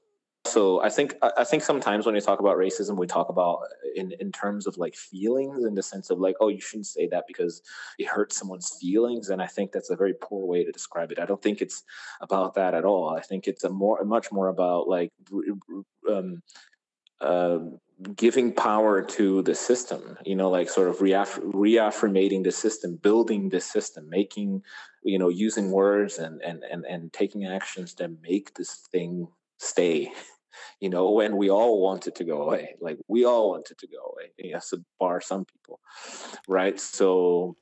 so I think I think sometimes when we talk about racism, we talk about in in terms of like feelings, in the sense of like, oh, you shouldn't say that because it hurts someone's feelings, and I think that's a very poor way to describe it. I don't think it's about that at all. I think it's a more much more about like um, uh, giving power to the system. You know, like sort of reaff- reaffirmating the system, building the system, making you know using words and and and and taking actions that make this thing stay you know, when we all wanted to go away. Like we all wanted to go away. Yes, bar some people, right? So,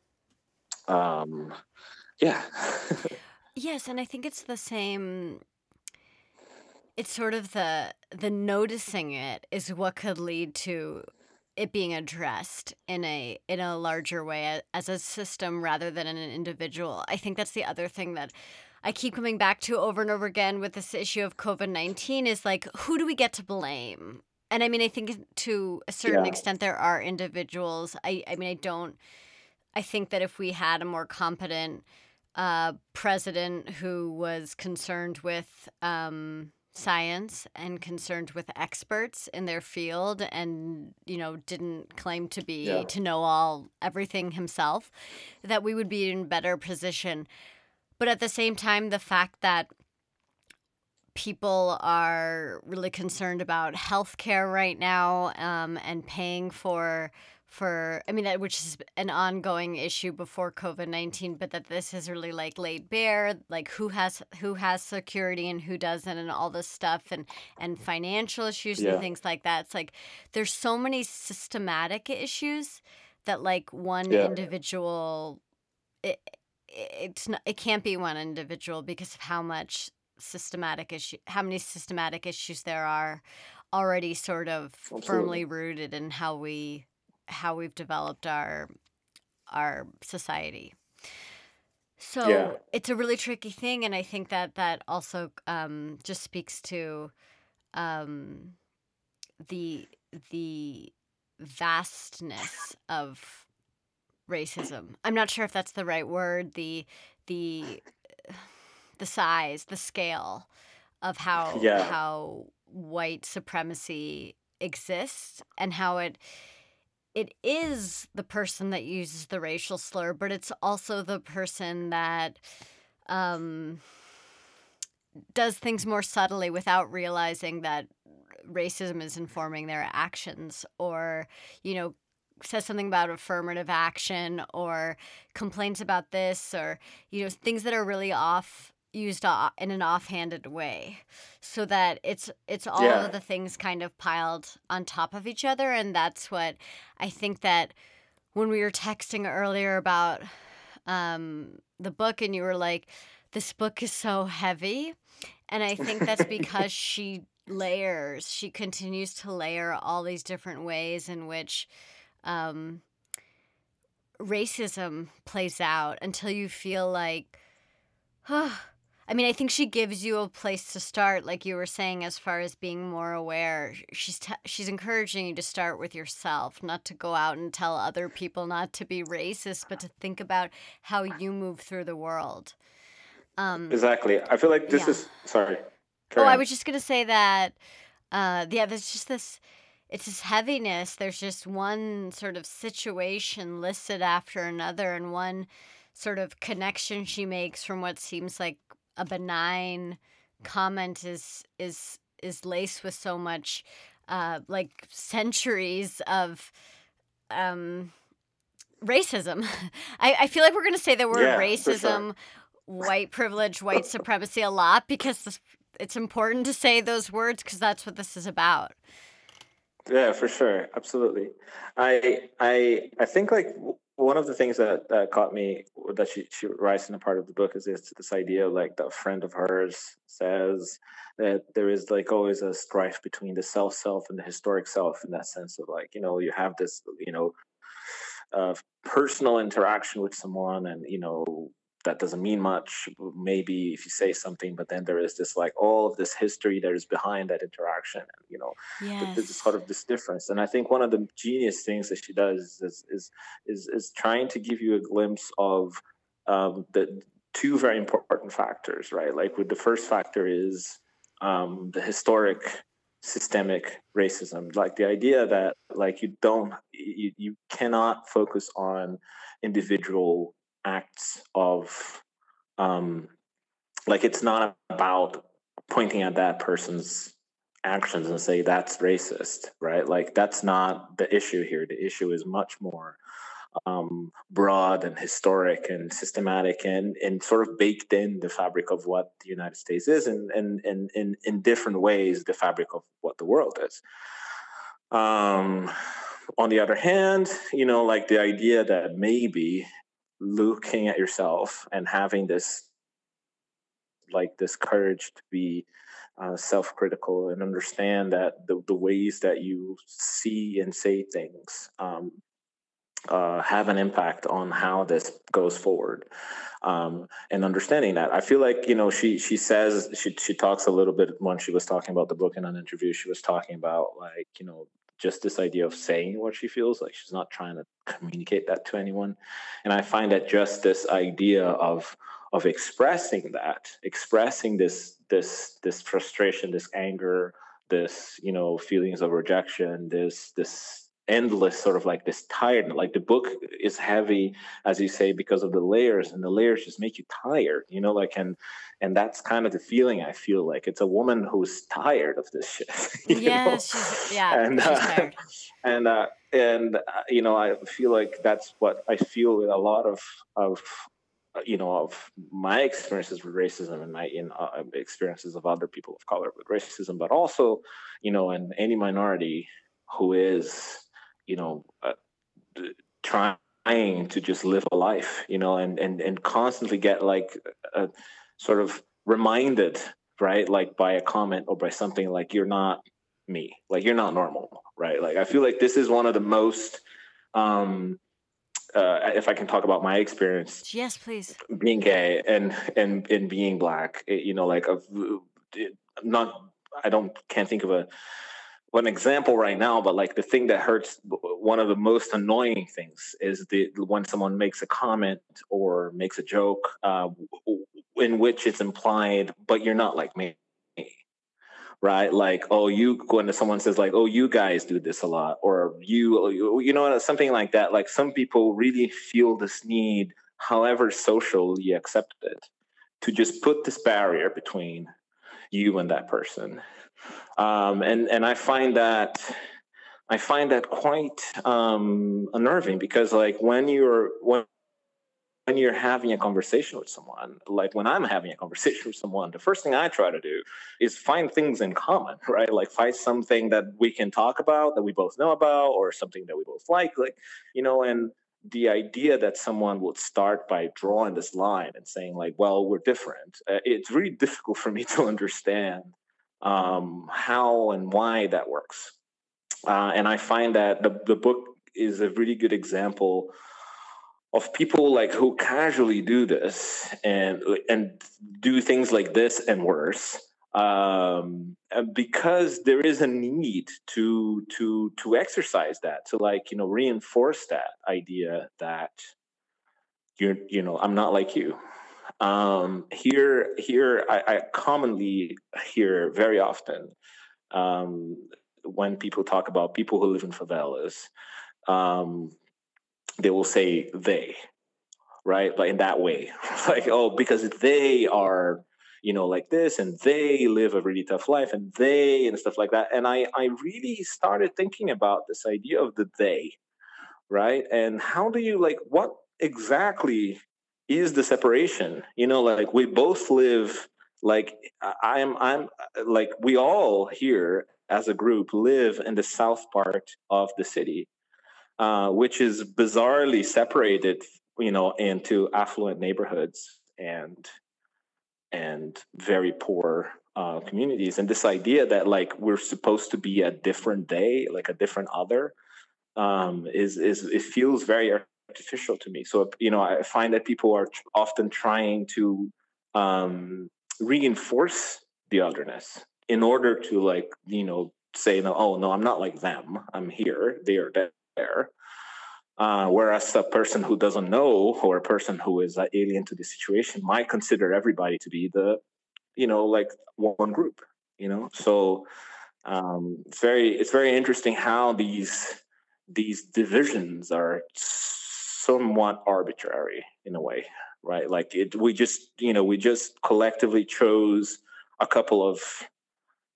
um, yeah. [LAUGHS] yes, and I think it's the same. It's sort of the the noticing it is what could lead to it being addressed in a in a larger way as a system rather than an individual. I think that's the other thing that I keep coming back to over and over again with this issue of COVID 19 is like, who do we get to blame? And I mean, I think to a certain yeah. extent, there are individuals. I, I mean, I don't, I think that if we had a more competent uh, president who was concerned with um, science and concerned with experts in their field and, you know, didn't claim to be, yeah. to know all, everything himself, that we would be in better position but at the same time, the fact that people are really concerned about healthcare right now um, and paying for for I mean that which is an ongoing issue before COVID nineteen, but that this is really like laid bare, like who has who has security and who doesn't, and all this stuff, and and financial issues yeah. and things like that. It's like there's so many systematic issues that like one yeah. individual. It, it's not, it can't be one individual because of how much systematic issue how many systematic issues there are already sort of Absolutely. firmly rooted in how we how we've developed our our society so yeah. it's a really tricky thing and i think that that also um, just speaks to um, the the vastness of racism. I'm not sure if that's the right word. The the the size, the scale of how yeah. how white supremacy exists and how it it is the person that uses the racial slur, but it's also the person that um, does things more subtly without realizing that racism is informing their actions or you know says something about affirmative action or complains about this or you know things that are really off used in an offhanded way. So that it's it's all yeah. of the things kind of piled on top of each other. And that's what i think that when we were texting earlier about um, the book and you were like this book is so heavy. And i think that's because [LAUGHS] she layers she continues to layer all these different ways in which um, racism plays out until you feel like, oh, I mean, I think she gives you a place to start, like you were saying, as far as being more aware. She's t- she's encouraging you to start with yourself, not to go out and tell other people not to be racist, but to think about how you move through the world. Um, exactly. I feel like this yeah. is sorry. oh, on. I was just gonna say that. Uh, yeah, there's just this it's this heaviness. There's just one sort of situation listed after another, and one sort of connection she makes from what seems like a benign comment is is is laced with so much uh, like centuries of um, racism. [LAUGHS] I, I feel like we're gonna say the word yeah, racism, sure. white privilege, white supremacy a lot because it's important to say those words because that's what this is about. Yeah, for sure, absolutely. I I I think like one of the things that, that caught me that she she writes in a part of the book is this this idea like that a friend of hers says that there is like always a strife between the self self and the historic self in that sense of like you know you have this you know uh, personal interaction with someone and you know that doesn't mean much maybe if you say something but then there is this like all of this history that is behind that interaction and you know yes. there's sort of this difference. And i think one of the genius things that she does is is is, is trying to give you a glimpse of um, the two very important factors right? Like with the first factor is um, the historic systemic racism. Like the idea that like you don't you, you cannot focus on individual acts of um like it's not about pointing at that person's actions and say that's racist right like that's not the issue here the issue is much more um, broad and historic and systematic and, and sort of baked in the fabric of what the United States is and, and, and, and in different ways the fabric of what the world is. Um, on the other hand, you know, like the idea that maybe looking at yourself and having this like this courage to be uh, self-critical and understand that the, the ways that you see and say things um, uh, have an impact on how this goes forward. Um, and understanding that. I feel like you know she she says she she talks a little bit when she was talking about the book in an interview she was talking about like you know just this idea of saying what she feels like she's not trying to communicate that to anyone. And i find that just this idea of of expressing that expressing this this this frustration this anger this you know feelings of rejection this this endless sort of like this tired like the book is heavy as you say because of the layers and the layers just make you tired you know like and and that's kind of the feeling i feel like. It's a woman who's tired of this shit [LAUGHS] yeah yeah and uh, [LAUGHS] and uh, and uh, you know i feel like that's what i feel with a lot of of you know of my experiences with racism and my in uh, experiences of other people of color with racism but also you know and any minority who is you know, uh, trying to just live a life, you know, and and and constantly get like a, sort of reminded, right, like by a comment or by something like you're not me, like you're not normal, right? Like I feel like this is one of the most um uh, if I can talk about my experience. Yes, please. Being gay and and and being black, you know, like of not I don't can't think of a an example right now, but like the thing that hurts, one of the most annoying things is the when someone makes a comment or makes a joke uh, in which it's implied, but you're not like me, right? Like, oh, you when someone says like, oh, you guys do this a lot, or you, you know, something like that. Like some people really feel this need, however socially accepted, to just put this barrier between you and that person um, and and I find that I find that quite um, unnerving because like when you're when when you're having a conversation with someone, like when I'm having a conversation with someone, the first thing I try to do is find things in common, [LAUGHS] right? Like find something that we can talk about that we both know about, or something that we both like, like you know. And the idea that someone would start by drawing this line and saying like, "Well, we're different," uh, it's really [LAUGHS] difficult for me to understand um, how and why that works. Uh, and I find that the, the book is a really good example of people like who casually do this and and do things like this and worse um, because there is a need to to to exercise that to like you know reinforce that idea that you're you know i'm not like you um, here, here, I, I, commonly hear very often um, when people talk about people who live in favelas, um, they will say they, right? Like in that way, [LAUGHS] like oh, because they are, you know, like this, and they live a really tough life, and they and stuff like that. And I, I really started thinking about this idea of the they, right? And how do you like what exactly is the separation. You know like we both live like i'm i'm like we all here as a group live in the south part of the city uh, which is bizarrely separated you know into affluent neighborhoods and and very poor uh, communities. And this idea that like we're supposed to be a different day like a different other um, is is it feels very artificial to me. So you know, I find that people are often trying to um, reinforce the otherness in order to like you know say no, oh no, I'm not like them. I'm here. They are there. Uh, whereas a person who doesn't know or a person who is uh, alien to the situation might consider everybody to be the, you know, like one group. You know, so um, it's very it's very interesting how these these divisions are somewhat arbitrary in a way, right? Like it, we just you know we just collectively chose a couple of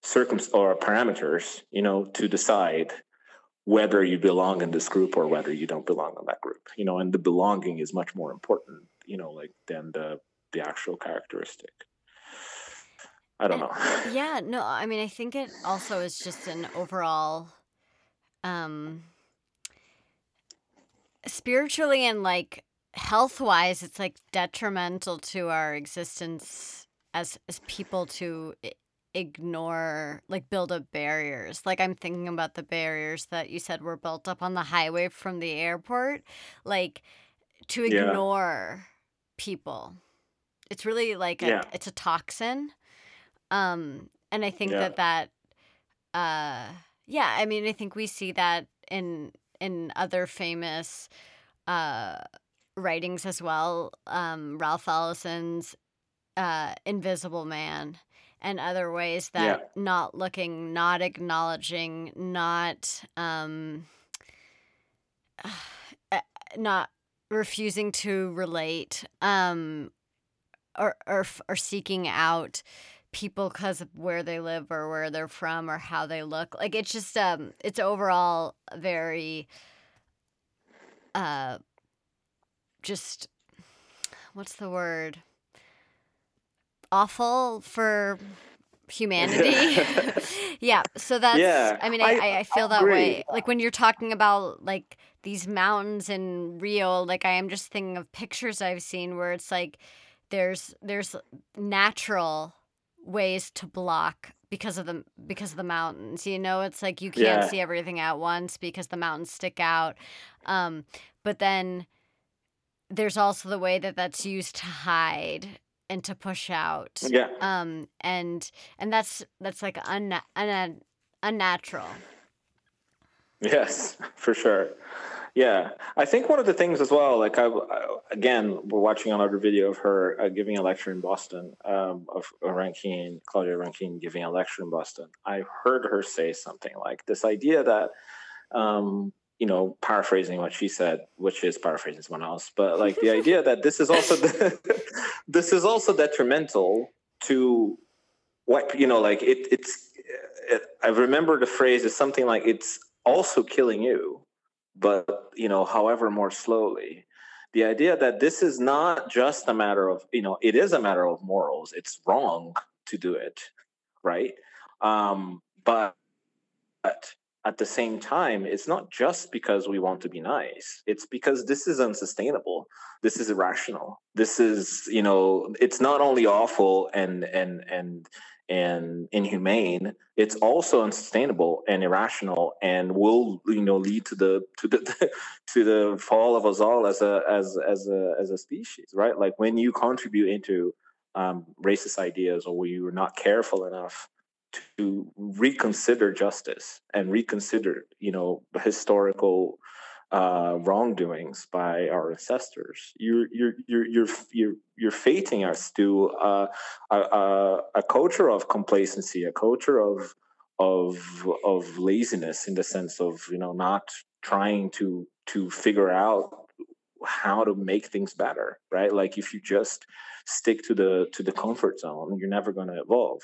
circum or parameters, you know, to decide whether you belong in this group or whether you don't belong in that group you know and the belonging is much more important you know like than the the actual characteristic i don't know yeah no i mean i think it also is just an overall um spiritually and like health wise it's like detrimental to our existence as as people to ignore like build up barriers like i'm thinking about the barriers that you said were built up on the highway from the airport like to ignore yeah. people it's really like a, yeah. it's a toxin um and i think yeah. that that uh yeah i mean i think we see that in in other famous uh writings as well um ralph ellison's uh invisible man and other ways that yeah. not looking, not acknowledging, not um, [SIGHS] eh, not refusing to relate, um, or or or seeking out people because of where they live or where they're from or how they look. Like it's just um, it's overall very uh, just what's the word awful for humanity. [LAUGHS] [LAUGHS] yeah. So that's, yeah, I mean, I, I, I feel that way. Like when you're talking about like these mountains in Rio, like I am just thinking of pictures I've seen where it's like there's, there's natural ways to block because of the because of the mountains you know it's like you can't yeah. see everything at once because the mountains stick out um but then there's also the way that that's used to hide and to push out. Yeah. Um and and that's that's like unna- unna- unnatural. Yes, [LAUGHS] for sure. Yeah, I think one of the things as well, like I, again, we're watching another video of her uh, giving a lecture in Boston, um, of Rankine, Claudia Rankine giving a lecture in Boston. I heard her say something like this idea that um, you know, paraphrasing what she said, which is paraphrasing someone else, but like the idea that this is also [LAUGHS] this is also detrimental to what you know, like it, it's. It, I remember the phrase is something like it's also killing you, but you know, however more slowly. The idea that this is not just a matter of you know, it is a matter of morals. It's wrong to do it, right? Um, but but at the same time, it's not just because we want to be nice. It's because this is unsustainable. This is irrational. This is, you know, it's not only awful and and and and inhumane. It's also unsustainable and irrational, and will, you know, lead to the to the [LAUGHS] to the fall of us all as a as as a as a species, right? Like when you contribute into um, racist ideas, or you are not careful enough to reconsider justice and reconsider, you know, the historical uh, wrongdoings by our ancestors. You're you're you're you're you're, you're fating us to uh, a, a, a culture of complacency, a culture of of of laziness in the sense of you know not trying to to figure out how to make things better right? Like if you just stick to the to the comfort zone you're never going to evolve.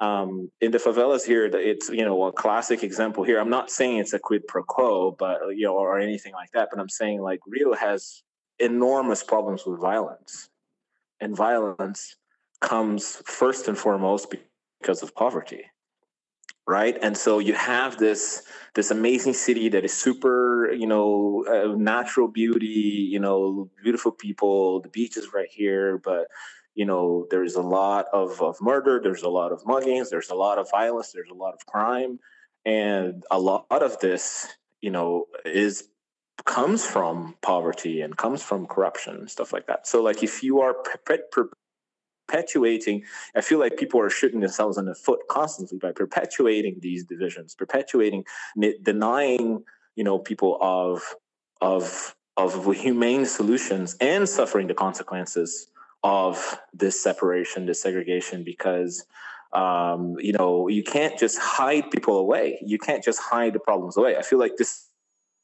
Um, in the favelas here it's you know a classic example here. I'm not saying it's a quid pro quo but you know or anything like that but i'm saying like rio has enormous problems with violence. And violence comes first and foremost because of poverty right? And so you have this this amazing city that is super you know uh, natural beauty you know beautiful people. The beach is right here but you know there's a lot of, of murder there's a lot of muggings there's a lot of violence there's a lot of crime. And a lot of this you know is comes from poverty and comes from corruption and stuff like that. So like if you are perpetuating i feel like people are shooting themselves in the foot constantly by perpetuating these divisions perpetuating denying you know people of of of humane solutions and suffering the consequences of this separation this segregation because um, you know you can't just hide people away. You can't just hide the problems away. I feel like this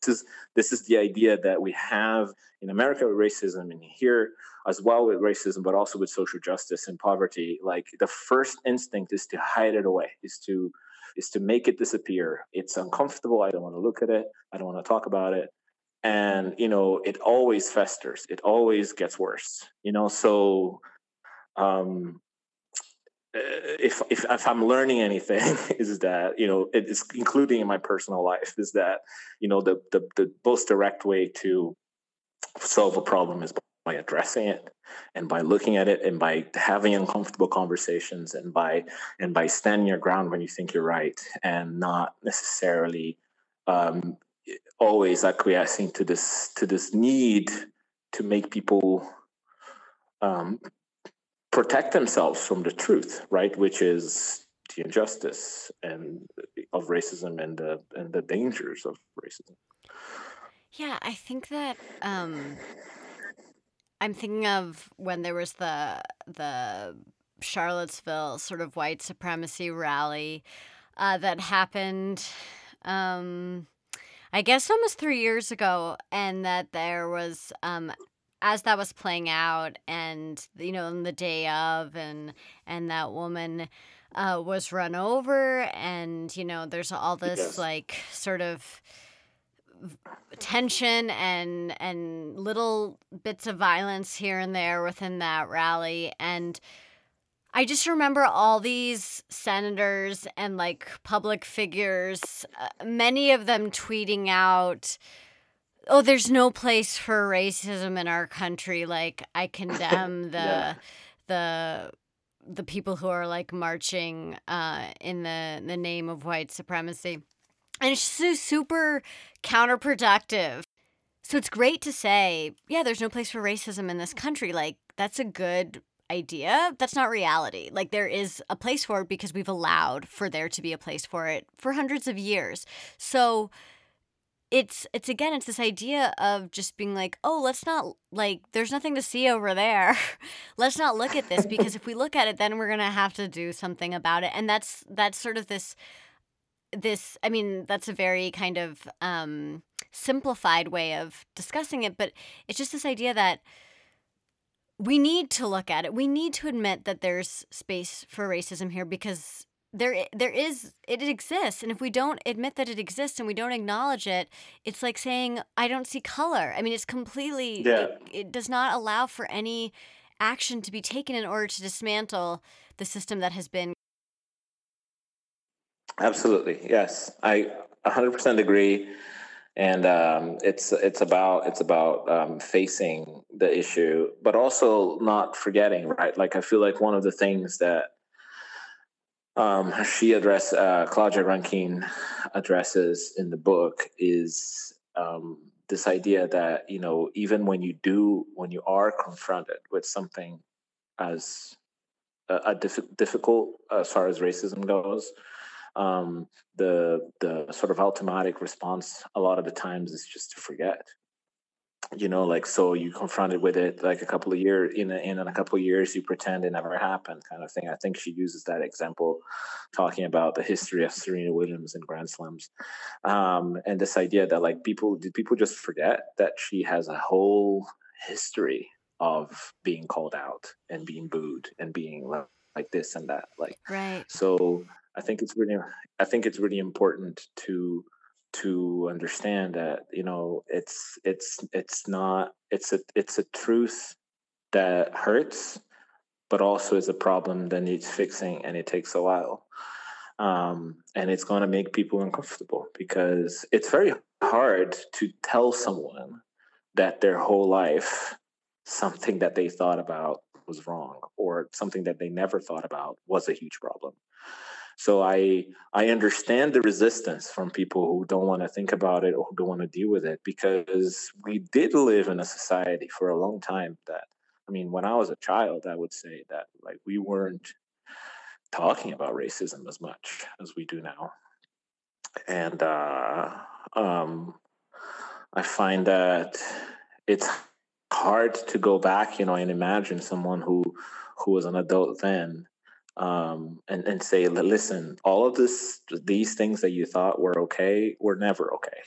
this is this is the idea that we have in America with racism and here as well with racism, but also with social justice and poverty. Like the first instinct is to hide it away, is to is to make it disappear. It's uncomfortable. I don't want to look at it. I don't want to talk about it. And you know, it always festers. It always gets worse. You know, so um, if, if if I'm learning anything, [LAUGHS] is that you know it is including in my personal life is that you know the the the most direct way to solve a problem is by addressing it and by looking at it and by having uncomfortable conversations and by and by standing your ground when you think you're right and not necessarily um, always acquiescing to this to this need to make people um, protect themselves from the truth, right? Which is the injustice and of racism and the and the dangers of racism. Yeah, I think that um, I'm thinking of when there was the the Charlottesville sort of white supremacy rally uh, that happened. Um, I guess almost three years ago, and that there was um, as that was playing out and you know on the day of and and that woman uh, was run over and you know there's all this yes. like sort of tension and and little bits of violence here and there within that rally and I just remember all these senators and like public figures, uh, many of them tweeting out oh, there's no place for racism in our country. Like I condemn [LAUGHS] the yeah. the the people who are like marching uh, in the the name of white supremacy, and it's so super counterproductive. So it's great to say, yeah, there's no place for racism in this country. Like that's a good idea. That's not reality. Like there is a place for it because we've allowed for there to be a place for it for hundreds of years. So it's it's again it's this idea of just being like oh let's not like there's nothing to see over there. [LAUGHS] Let's not look at this because if we look at it then we're gonna have to do something about it. And that's that's sort of this this i mean that's a very kind of um simplified way of discussing it but it's just this idea that we need to look at it. We need to admit that there's space for racism here because there there is it exists and if we don't admit that it exists and we don't acknowledge it it's like saying i don't see color. I mean it's completely yeah. it, it does not allow for any action to be taken in order to dismantle the system that has been absolutely yes. I 100% agree and um, it's it's about it's about um, facing the issue but also not forgetting right? Like i feel like one of the things that um, she address uh, Claudia Rankine addresses in the book is um, this idea that you know even when you do when you are confronted with something as a, diff- difficult as far as racism goes um, the the sort of automatic response a lot of the times is just to forget you know like so you confronted with it like a couple of years in a, in a couple of years you pretend it never happened kind of thing. I think she uses that example talking about the history of serena williams and grand slams um, and this idea that like people did people just forget that she has a whole history of being called out and being booed and being like, like this and that like right. so i think it's really i think it's really important to to understand that you know it's it's it's not it's a it's a truth that hurts but also is a problem that needs fixing and it takes a while. Um, and it's going to make people uncomfortable because it's very hard to tell someone that their whole life something that they thought about was wrong or something that they never thought about was a huge problem So I I understand the resistance from people who don't want to think about it or who don't want to deal with it because we did live in a society for a long time that I mean when I was a child I would say that like we weren't talking about racism as much as we do now. And uh, um, I find that it's hard to go back, you know, and imagine someone who who was an adult then um, and and say, listen, all of this, these things that you thought were okay, were never okay.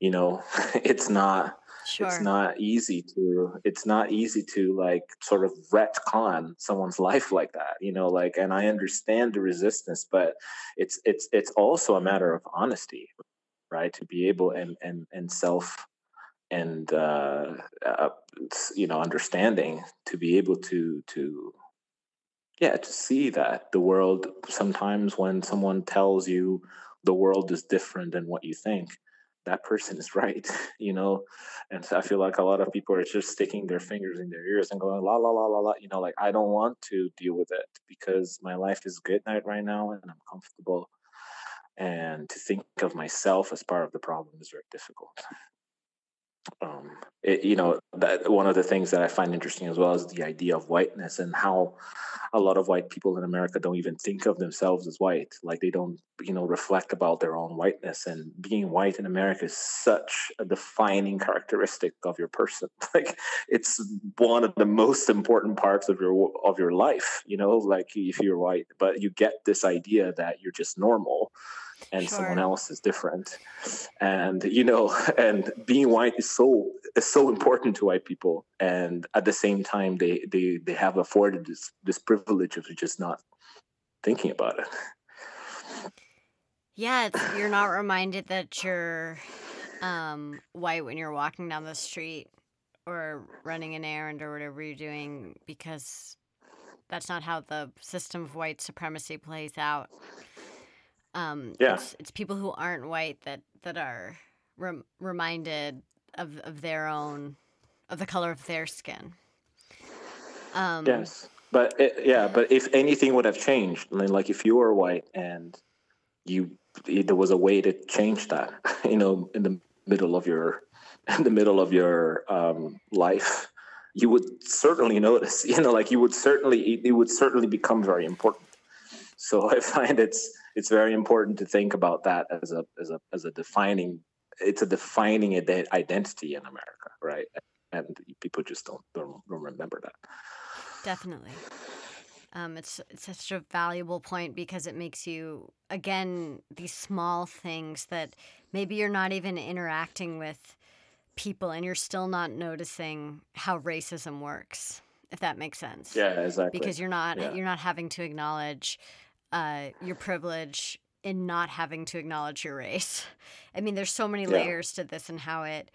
You know, [LAUGHS] it's not. Sure. It's not easy to. It's not easy to like sort of retcon someone's [LAUGHS] life like that. You know, like, and I understand the resistance, but it's it's it's also a matter of honesty, right? To be able and and and self and uh, uh, you know understanding to be able to to yeah to see that the world sometimes when someone tells you the world is different than what you think that person is [LAUGHS] right you know? And so i feel like a lot of people are just sticking their fingers in their ears and going la la la la la you know like i don't want to deal with it because my life is good right now and i'm comfortable. And to think of myself as part of the problem is very difficult um, it, you know that one of the things that I find interesting as well is the idea of whiteness and how a lot of white people in America don't even think of themselves as white. Like they don't, you know, reflect about their own whiteness. And being white in America is such a defining characteristic of your person. [LAUGHS] Like it's one of the most important parts of your of your life. You know, like if you're white, but you get this idea that you're just normal and sure. someone else is different. And you know [LAUGHS] and being white is so is so important to white people. And at the same time they they they have afforded this this privilege of just not thinking about it. Yeah you're not reminded that you're um, white when you're walking down the street or running an errand or whatever you're doing because that's not how the system of white supremacy plays out um, yeah. It's, it's, people who aren't white that that are rem- reminded of of their own of the color of their skin. Um, yes, but it, yeah, but if anything would have changed, I mean, like if you were white and you there was a way to change that, [LAUGHS] you know, in the middle of your [LAUGHS] in the middle of your um, life, you would certainly notice. [LAUGHS] You know, like you would certainly it would certainly become very important. So [LAUGHS] I find it's it's very important to think about that as a as a as a defining it's a defining identity in America, right? And people just don't don't, don't remember that. Definitely. Um, it's, it's such a valuable point because it makes you again these small things that maybe you're not even interacting with people and you're still not noticing how racism works if that makes sense yeah exactly because you're not yeah. you're not having to acknowledge uh, your privilege in not having to acknowledge your race. [LAUGHS] I mean, there's so many yeah. layers to this and how it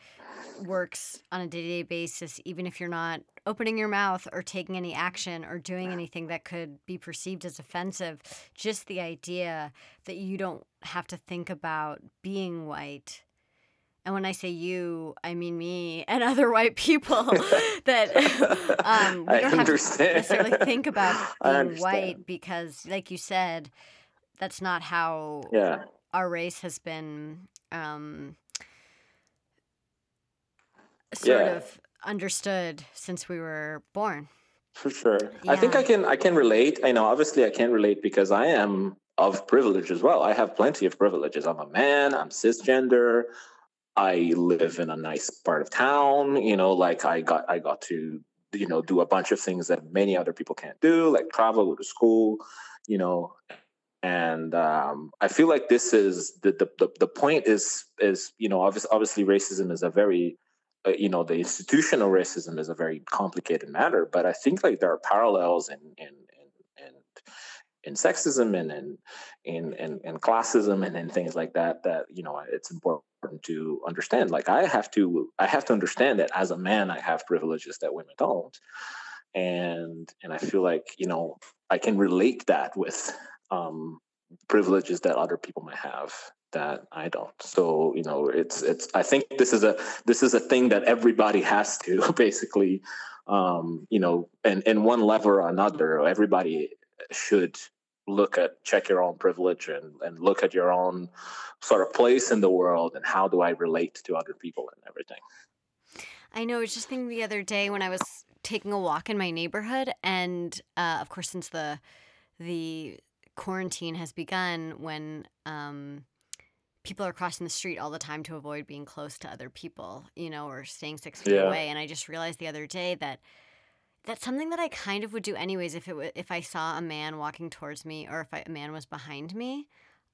works on a day to day basis, even if you're not opening your mouth or taking any action or doing anything that could be perceived as offensive. Just the idea that you don't have to think about being white. And when I say you, I mean me and [LAUGHS] other white people [LAUGHS] that [LAUGHS] um, we don't have to necessarily think about being white because, like you said, that's not how yeah. our race has been um, sort yeah. of understood since we were born. For sure. Yeah. I think I can I can relate. I know obviously I can relate because I am of privilege as well. I have plenty of privileges. I'm a man, I'm cisgender. I live in a nice part of town, you know, like I got I got to you know do a bunch of things that many other people can't do, like travel, go to school, you know, and um, I feel like this is the, the the point is is you know obviously obviously racism is a very uh, you know the institutional racism is a very complicated matter, but I think like there are parallels in in in, in, in sexism and in in in, in classism and in things like that that you know it's important to understand. Like I have to I have to understand that as a man I have privileges that women don't, and and I feel like you know I can relate that with um, privileges that other people might have that I don't. So you know, it's it's. I think this is a this is a thing that everybody has to [LAUGHS] basically, um, you know, and in one level or another, everybody should look at check your own privilege and and look at your own sort of place in the world and how do I relate to other people and everything. I know. I was just thinking the other day when I was taking a walk in my neighborhood, and uh, of course, since the the quarantine has begun, when um, people are crossing the street all the time to avoid being close to other people, you know, or staying six feet Yeah. away, and I just realized the other day that that's something that I kind of would do anyways if it wa if I saw a man walking towards me or if I, a man was behind me,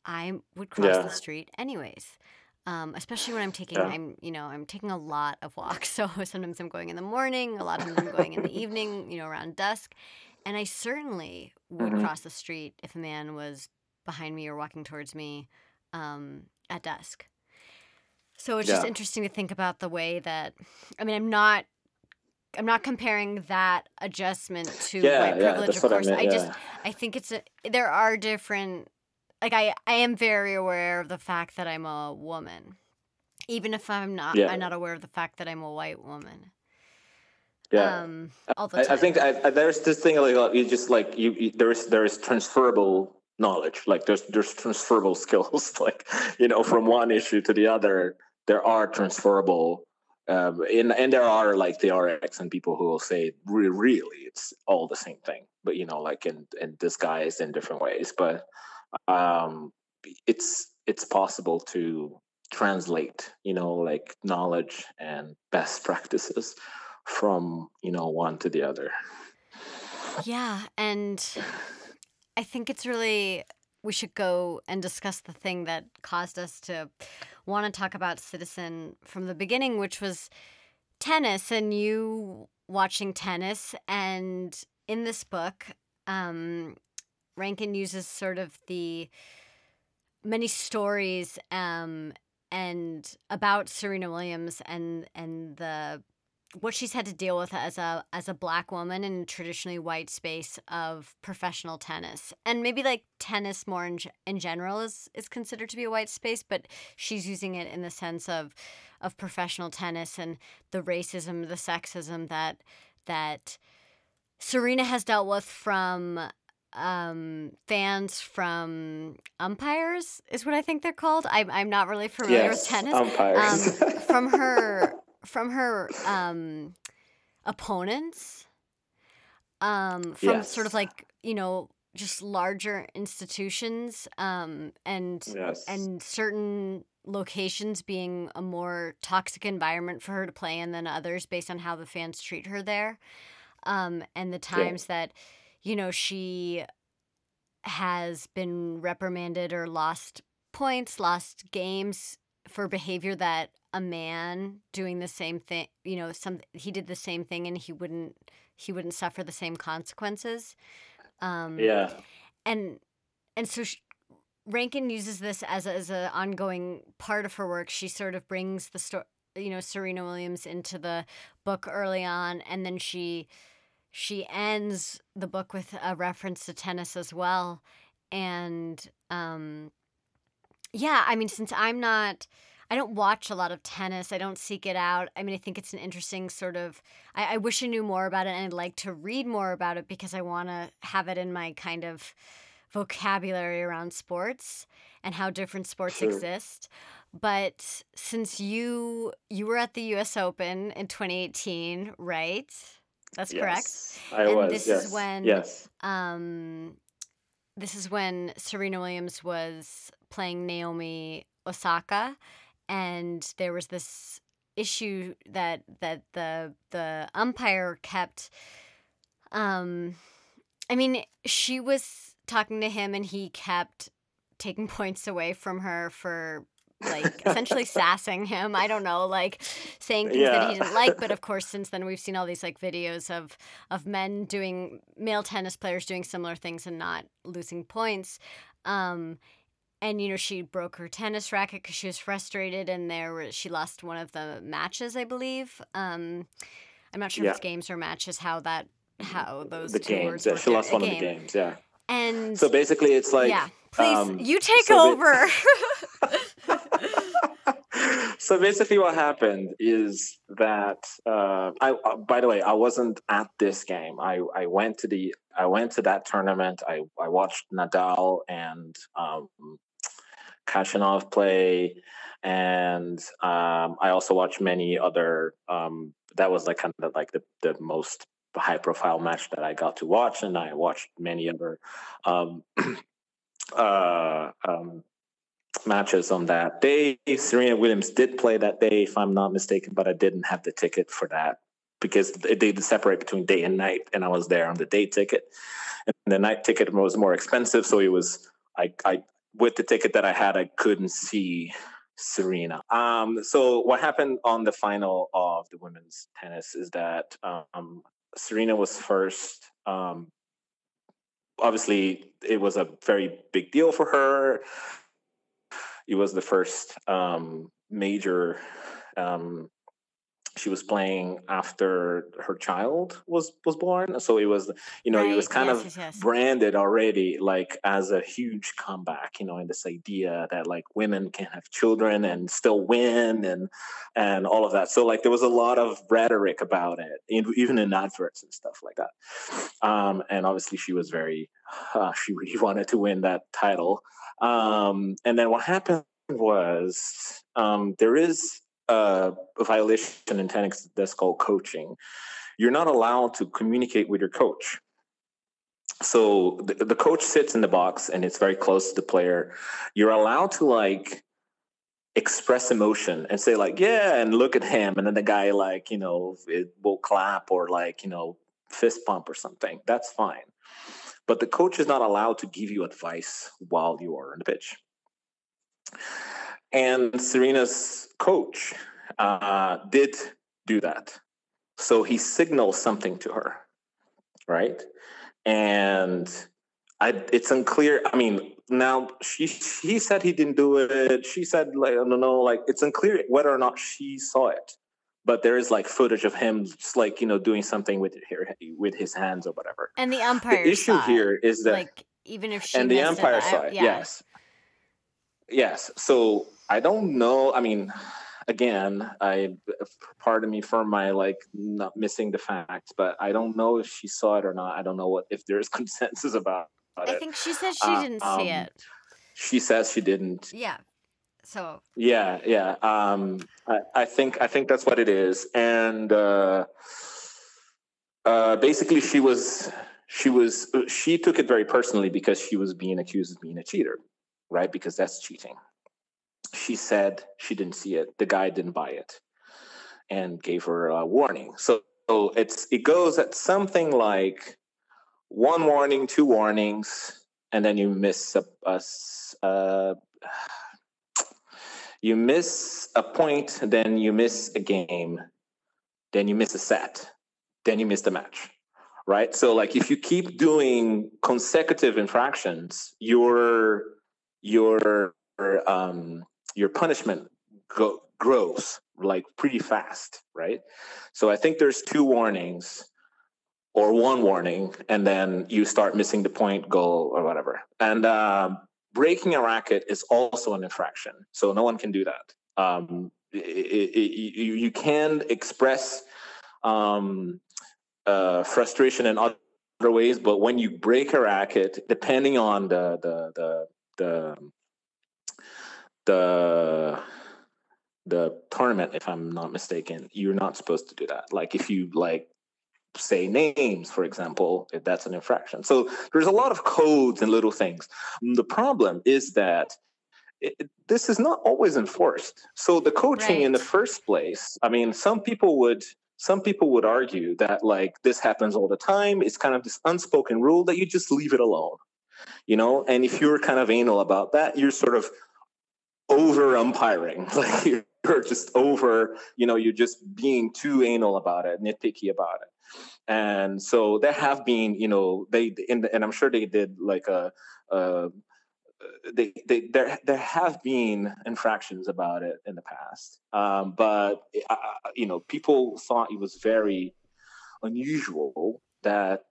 I would cross Yeah. the street anyways. Um, especially when I'm taking, Yeah. I'm you know I'm taking a lot of walks. [LAUGHS] So sometimes I'm going in the morning, a lot of them I'm going in the evening, you know, around dusk, and I certainly would Mhm. cross the street if a man was behind me or walking towards me um, at dusk. So it's just interesting to think about the way that I mean I'm not I'm not comparing that adjustment to Yeah, white yeah, privilege. of what I course, meant, I just. I think it's a there are different like I I am very aware of the fact that I'm a woman. Even if I'm not. I'm not aware of the fact that I'm a white woman. Yeah. Um all the I, time. I think I, I, there's this thing like uh, you just like you, you there's there's transferable knowledge like there's there's transferable [LAUGHS] skills like you know from one issue to the other there are transferable um and and there are like the rx and people who will say re- really it's all the same thing but you know like in in disguised in different ways. But um it's it's possible to translate you know like knowledge and best practices from you know one to the other. Yeah, and I think it's really we should go and discuss the thing that caused us to want to talk about Citizen from the beginning, which was tennis and you watching tennis. And in this book, um, Rankine uses sort of the many stories um, and about Serena Williams and and the what she's had to deal with as a as a black woman in a traditionally white space of professional tennis. And maybe like tennis more in, in general is is considered to be a white space but she's using it in the sense of of professional tennis and the racism the sexism that that Serena has dealt with from um fans from umpires is what I think they're called. I'm I'm not really familiar with tennis. umpires. Um, from her [LAUGHS] from her um opponents um from sort of like you know just larger institutions um and yes. and certain locations being a more toxic environment for her to play in than others based on how the fans treat her there um and the times that you know she has been reprimanded or lost points lost games for behavior that a man doing the same thing you know some he did the same thing and he wouldn't he wouldn't suffer the same consequences um yeah and and so she, Rankine uses this as a, as an ongoing part of her work. She sort of brings the story, you know, Serena Williams into the book early on, and then she she ends the book with a reference to tennis as well. And um, yeah, I mean, since I'm not. I don't watch a lot of tennis. I don't seek it out. I mean, I think it's an interesting sort of. I, I wish I knew more about it, and I'd like to read more about it because I want to have it in my kind of vocabulary around sports and how different sports Sure. exist. But since you you were at the U.S. Open in 2018, right? That's correct. Yes, I And was. this is yes. when- Yes. Um, this is when Serena Williams was playing Naomi Osaka, and there was this issue that that the the umpire kept. Um, I mean, she was talking to him, and he kept taking [LAUGHS] points away from her for like essentially [LAUGHS] sassing him. I don't know, like saying things that he didn't like. But of [LAUGHS] course, since then we've seen all these like videos of of men doing male tennis players doing similar things and not losing points. Um, and you know she broke her tennis racket because she was frustrated, and there she lost one of the matches, I believe. Um, I'm not sure if it's games or matches. How that how those The two games. Yeah, she lost one of the games. Yeah. And So basically, it's like. yeah, please um, you take so over. [LAUGHS] [LAUGHS] so basically, what happened is that uh, I. Uh, by the way, I wasn't at this game. I I went to the I went to that tournament. I I watched Nadal and um, Khachanov play, and um, I also watched many other. Um, that was like kind of like the the most high profile match that I got to watch, and I watched many other um, [CLEARS THROAT] uh, um, matches on that day. Serena Williams did play that day, if I'm not mistaken, but I didn't have the ticket for that because they separate between day and night, and I was there on the day ticket. And the night ticket was more expensive, so it was I, I with the ticket that I had, I couldn't see Serena. Um, so what happened on the final of the women's tennis is that um, Serena was first. Um, obviously, it was a very big deal for her. It was the first um, major um, she was playing after her child was was born so it was you know right. it was kind yes, of yes, yes. branded already like as a huge comeback you know and this idea that like women can have children and still win and and all of that so like there was a lot of rhetoric about it even in adverts and stuff like that um and obviously she was very uh, she really [LAUGHS] wanted to win that title um and then what happened was um there is uh, violation in tennis that's called coaching. You're not allowed to communicate with your coach. So the, the coach sits in the box and it's very close to the player. You're allowed to like express emotion and say like yeah and look at him and then the guy like you know it will clap or like you know fist pump or something that's fine but the coach is not allowed to give you advice while you are on the pitch and Serena's coach uh, did do that. So he signaled something to her, right? And I, it's unclear. I mean, now she he said he didn't do it. She said like no no like it's unclear whether or not she saw it. But there is like footage of him just like you know doing something with her with his hands or whatever. And the umpire. The issue here is that like even if she and the umpire it, saw it. Yeah. Yes. Yes. So I don't know. I mean, again, I pardon me for my like not missing the facts, but I don't know if she saw it or not. I don't know what if there's [LAUGHS] consensus about, about I it. think she said she uh, didn't um, see it. She says she didn't. Yeah. So. Yeah, yeah. Um, I, I think I think that's what it is, and uh, uh, basically, she was she was she took it very personally because she was being accused of being a cheater, right? Because that's cheating she said she didn't see it. The guy didn't buy it and gave her a warning. So, so it's it goes at something like one warning, two warnings, and then you miss a, a uh, you miss a point, then you miss a game, then you miss a set, then you miss the match. Right. So like if you keep doing consecutive infractions, your your um, your punishment go, grows like pretty fast, right? So I think there's two warnings or one warning, and then you start missing the point, goal, or whatever. And uh, breaking a racket is also an infraction, so no one can do that. Um, it, it, you, you can express um, uh, frustration in other ways, but when you break a racket, depending on the the the, the the the tournament, if I'm not mistaken, you're not supposed to do that. Like if you like say names, for example, that's an infraction. So there's a lot of codes and little things. The problem is that it, this is not always enforced. So the coaching right. in the first place, I mean, some people would some people would argue that like this happens all the time. It's kind of this unspoken rule that you just leave it alone. You know, and if you're kind of anal about that, you're sort of over umpiring. [LAUGHS] Like you're just over, you know, you're just being too anal about it, nitpicky about it. And so there have been, you know, they the, and I'm sure they did like a, a they, they there there have been infractions about it in the past, um, but uh, you know people thought it was very unusual that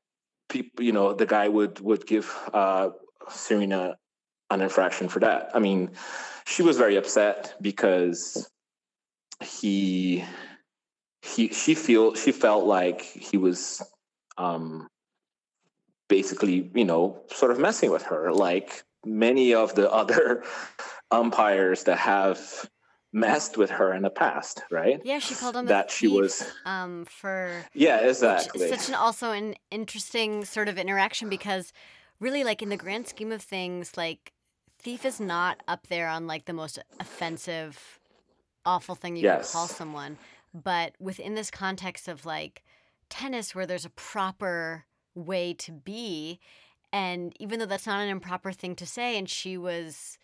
people you know the guy would would give uh, Serena an infraction for that. I mean, she was very upset because he he she feel she felt like he was um basically, you know, sort of messing with her, like many of the [LAUGHS] other umpires that have messed with her in the past, right? Yeah, she called him that she thief, was um for yeah, exactly. It's such an also an interesting sort of interaction because really like in the grand scheme of things, like thief is not up there on like the most offensive, awful thing you yes. could call someone. But within this context of like tennis where there's a proper way to be, and even though that's not an improper thing to say, and she was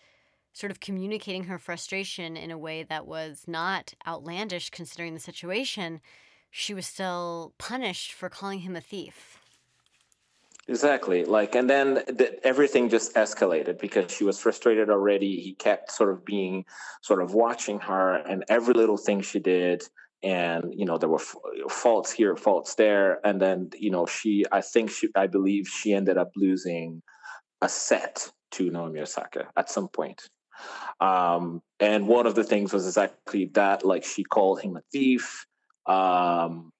sort of communicating her frustration in a way that was not outlandish considering the situation, she was still punished for calling him a thief. Exactly. Like, and then the, everything just escalated because she was frustrated already. He kept sort of being, sort of watching her, and every little thing she did. And you know there were faults here, faults there, and then you know she, I think she, I believe she ended up losing a set to Naomi Osaka at some point. Um, and one of the things was exactly that, like she called him a thief. Um,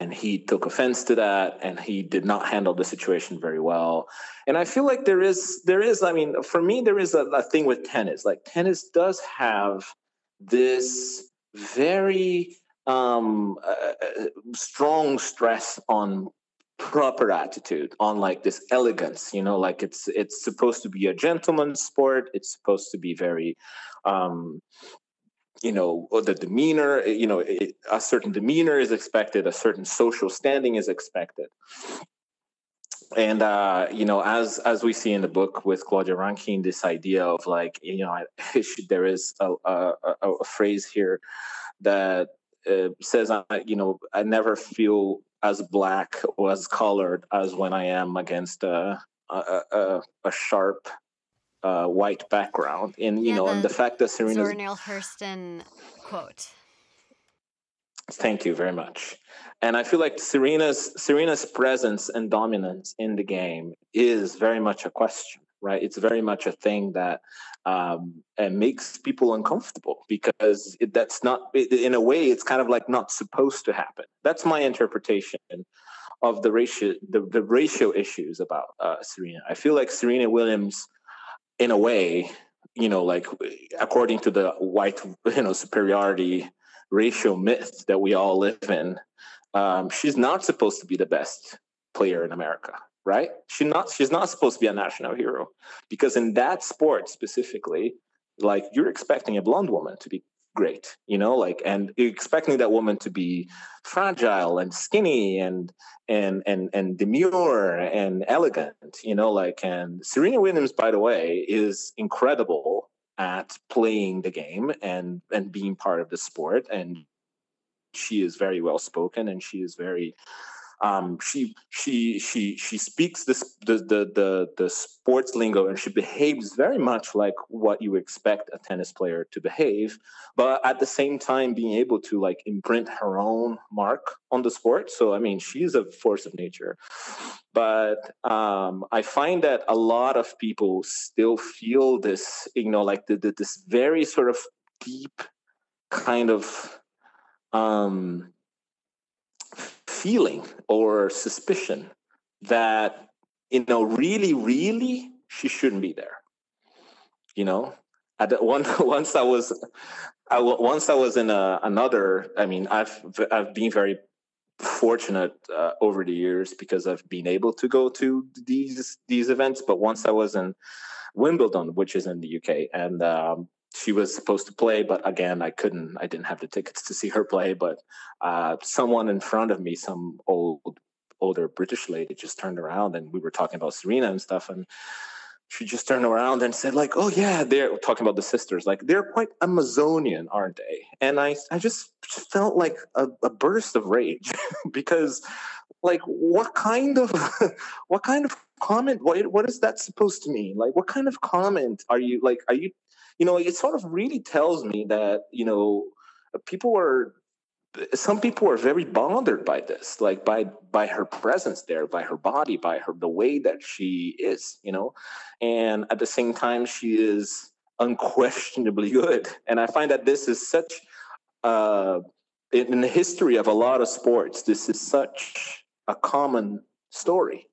and he took offense to that and he did not handle the situation very well. And i feel like there is there is i mean for me there is a, a thing with tennis. Like tennis does have this very um, uh, uh strong stress on proper attitude on like this elegance you know like it's it's supposed to be a gentleman's sport. It's supposed to be very um you know the demeanor eh, you know it, a certain demeanor is expected a certain social standing is expected. And uh, you know as as we see in the book with claudia rankine this idea of like you know [LAUGHS] there is a, a, a phrase here that uh, says you know i never feel as black or as colored as when i am against a, a, a, a sharp uh, white background, and you yeah, know, and the fact that Serena Zora Neale Hurston quote. Thank you very much. And I feel like Serena's Serena's presence and dominance in the game is very much a question, right? It's very much a thing that um, and makes people uncomfortable because it, that's not in a way it's kind of like not supposed to happen. That's my interpretation of the ratio the, the ratio issues about uh, Serena. I feel like Serena Williams in a way, you know, like according to the white, you know, superiority ratio myth that we all live in, um, she's not supposed to be the best player in America, right? She's not. She's not supposed to be a national hero because in that sport specifically, like you're expecting a blonde woman to be great you know like and expecting that woman to be fragile and skinny and and and and demure and elegant you know like and serena williams by the way is incredible at playing the game and and being part of the sport and she is very well spoken and she is very um, she she she she speaks this the, the the the sports lingo and she behaves very much like what you expect a tennis player to behave, but at the same time being able to like imprint her own mark on the sport. So I mean, she's a force of nature. But um, I find that a lot of people still feel this, you know, like the, the, this very sort of deep kind of um, feeling or suspicion that you know really really she shouldn't be there. You know at [LAUGHS] one once i was i once i was in a, another i mean i've i've been very fortunate uh, over the years because i've been able to go to these these events. But once i was in wimbledon which is in the uk and um, she was supposed to play, but again, I couldn't. I didn't have the tickets to see her play. But uh, someone in front of me, some old, older British lady, just turned around, and we were talking about Serena and stuff, and she just turned around and said, like, "Oh yeah, they're talking about the sisters. Like they're quite Amazonian, aren't they?" And I, I just felt like a, a burst of rage [LAUGHS] because, like, what kind of, [LAUGHS] what kind of comment? What what is that supposed to mean? Like, what kind of comment are you like? Are you you know, it sort of really tells me that, you know, people are some people are very bothered by this like by by her presence there by her body by her the way that she is you know and at the same time she is unquestionably good and i find that this is such uh in the history of a lot of sports this is such a common story,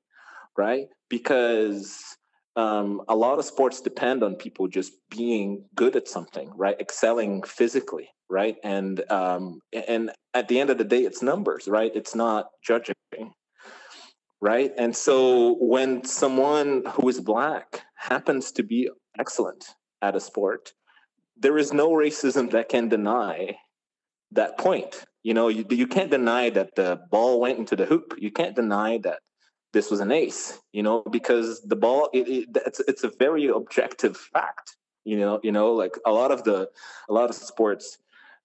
right? Because um, a lot of sports depend on people just being good at something, right? Excelling physically, right? And um, and at the end of the day, it's numbers, right? It's not judging, right? And so when someone who is black happens to be excellent at a sport, there is no racism that can deny that point. You know, you, you can't deny that the ball went into the hoop. You can't deny that this was an ace, you know, because the ball it, it, it's it's a very objective fact. You know, you know, like a lot of the a lot of sports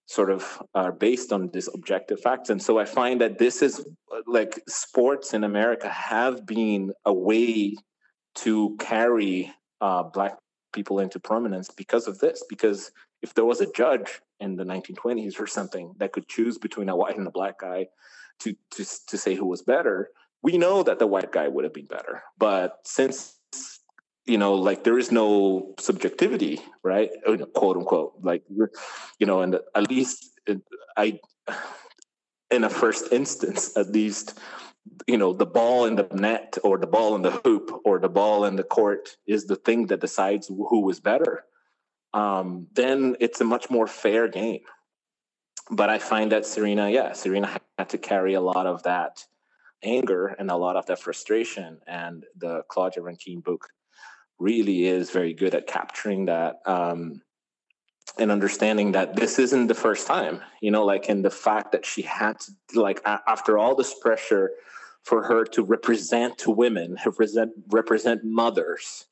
sort of are based on this objective facts, and so I find that this is like sports in America have been a way to carry uh, black people into prominence because of this. Because if there was a judge in the 1920s or something that could choose between a white and a black guy to to to say who was better we know that the white guy would have been better. But since you know, like there is no subjectivity, right? Uh, quote unquote, like you know, and at least I, in a first instance, at least, you know, the ball in the net or the ball in the hoop or the ball in the court is the thing that decides who is better. Um, then it's a much more fair game. But I find that Serena, yeah, Serena had to carry a lot of that anger and a lot of that frustration. And the Claudia Rankine book really is very good at capturing that um, and understanding that this isn't the first time, you know, like in the fact that she had to, like, after all this pressure for her to represent to women, represent, represent mothers,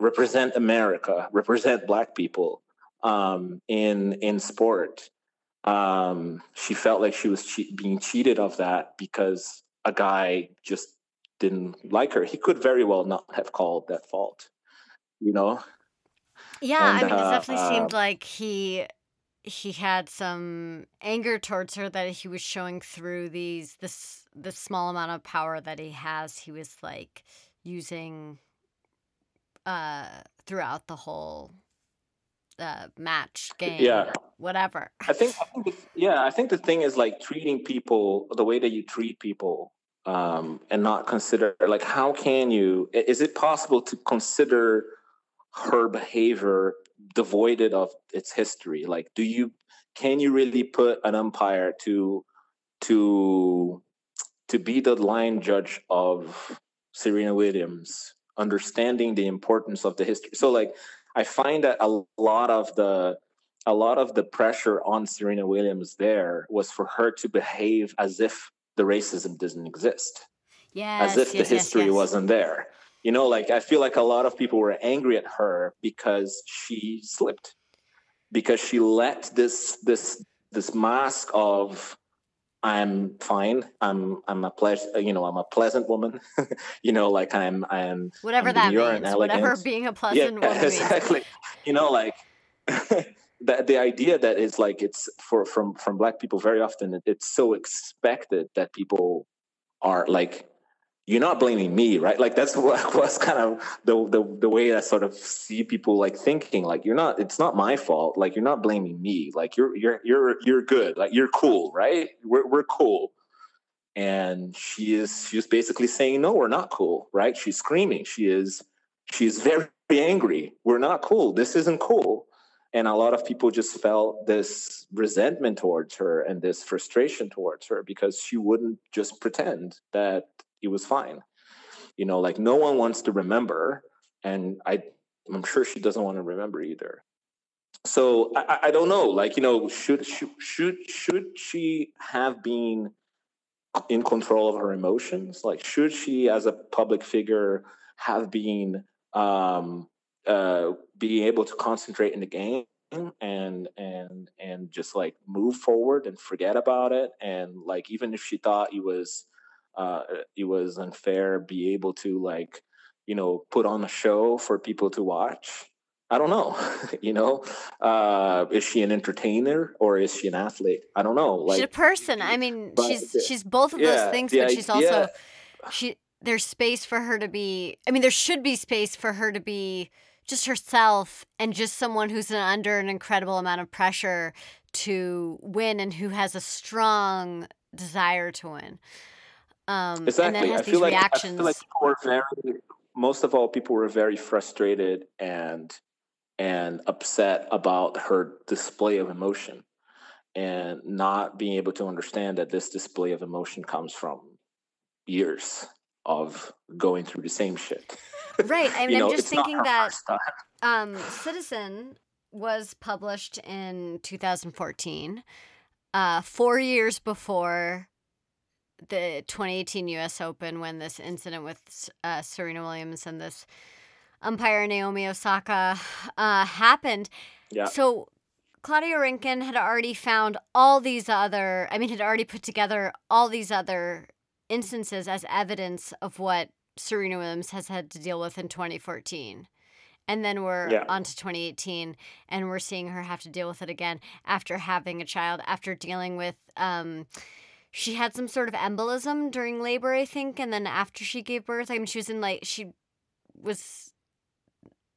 represent America, represent Black people um, in in sport. Um, she felt like she was che- being cheated of that because a guy just didn't like her. He could very well not have called that fault, you know? Yeah, and, I mean, it definitely uh, seemed like he he had some anger towards her that he was showing through these this this small amount of power that he has. He was like using uh throughout the whole uh, match game yeah whatever i think, I think the, yeah i think the thing is like treating people the way that you treat people um, and not consider like how can you is it possible to consider her behavior devoided of its history? Like do you can you really put an umpire to to to be the line judge of serena williams understanding the importance of the history? So like i find that a lot of the a lot of the pressure on serena williams there was for her to behave as if the racism doesn't exist. Yeah. As if yes, the history yes, wasn't there. You know, like I feel like a lot of people were angry at her because she slipped. Because she let this this this mask of I'm fine. I'm I'm a pleasant you know, I'm a pleasant woman. [LAUGHS] you know, like I'm I'm whatever I'm that means. Whatever being a pleasant yeah, [LAUGHS] woman exactly. Means. You know, like [LAUGHS] the, the idea that is like it's for from from black people very often it's so expected that people are like you're not blaming me right? Like that's [LAUGHS] what was kind of the, the the way i sort of see people like thinking like you're not it's not my fault. Like you're not blaming me. Like you're you're you're you're good. Like you're cool right? We're, we're cool. And she is she's basically saying no we're not cool right? She's screaming. She is she's very angry. We're not cool. This isn't cool and a lot of people just felt this resentment towards her and this frustration towards her because she wouldn't just pretend that it was fine. You know like no one wants to remember and i i'm sure she doesn't want to remember either. So i, I don't know like you know should, should should should she have been in control of her emotions? Like should she as a public figure have been um uh, being able to concentrate in the game and and and just like move forward and forget about it. And like even if she thought it was uh it was unfair be able to like you know put on a show for people to watch i don't know [LAUGHS] you know? Uh is she an entertainer or is she an athlete? I don't know like she's a person. I mean she's she's both of yeah, those things but she's also she there's space for her to be i mean there should be space for her to be just herself and just someone who's under an incredible amount of pressure to win and who has a strong desire to win. Um, exactly. And then has I these feel like reactions. I feel like people were very. Most of all, people were very frustrated and and upset about her display of emotion, and not being able to understand that this display of emotion comes from years of going through the same shit. Right. [LAUGHS] I mean, know, I'm just thinking that um, Citizen was published in 2014, uh, four years before the 2018 U.S. Open when this incident with uh, Serena Williams and this umpire Naomi Osaka uh, happened. Yeah. So Claudia Rankine had already found all these other, I mean, had already put together all these other instances as evidence of what Serena Williams has had to deal with in 2014. And then we're Yeah. on to 2018, and we're seeing her have to deal with it again after having a child, after dealing with. Um, she had some sort of embolism during labor, I think, and then after she gave birth, I mean, she was in like she was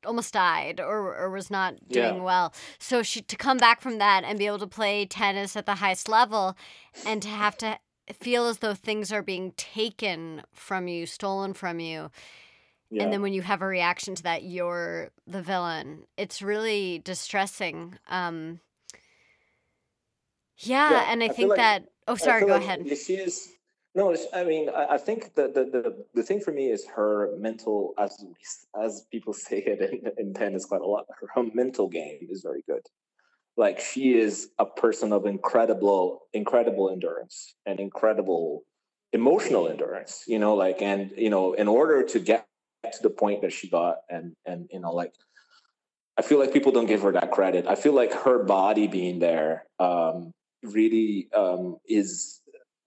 almost died or or was not doing Yeah. well. So she to come back from that and be able to play tennis at the highest level, and to have to feel as though things are being taken from you, stolen from you, Yeah. and then when you have a reaction to that, you're the villain. It's really distressing. Um, yeah, Yeah, and I I think like- that. Oh, sorry. Go like ahead. She is no. I mean, I, I think the, the the the thing for me is her mental, as as people [LAUGHS] say it in, in tennis quite a lot. Her mental game is very good. Like she is a person of incredible, incredible endurance and incredible emotional endurance. You know, like and you know, in order to get to the point that she got, and and you know, like I feel like people don't give her that credit. I feel like her body being there um, really um, is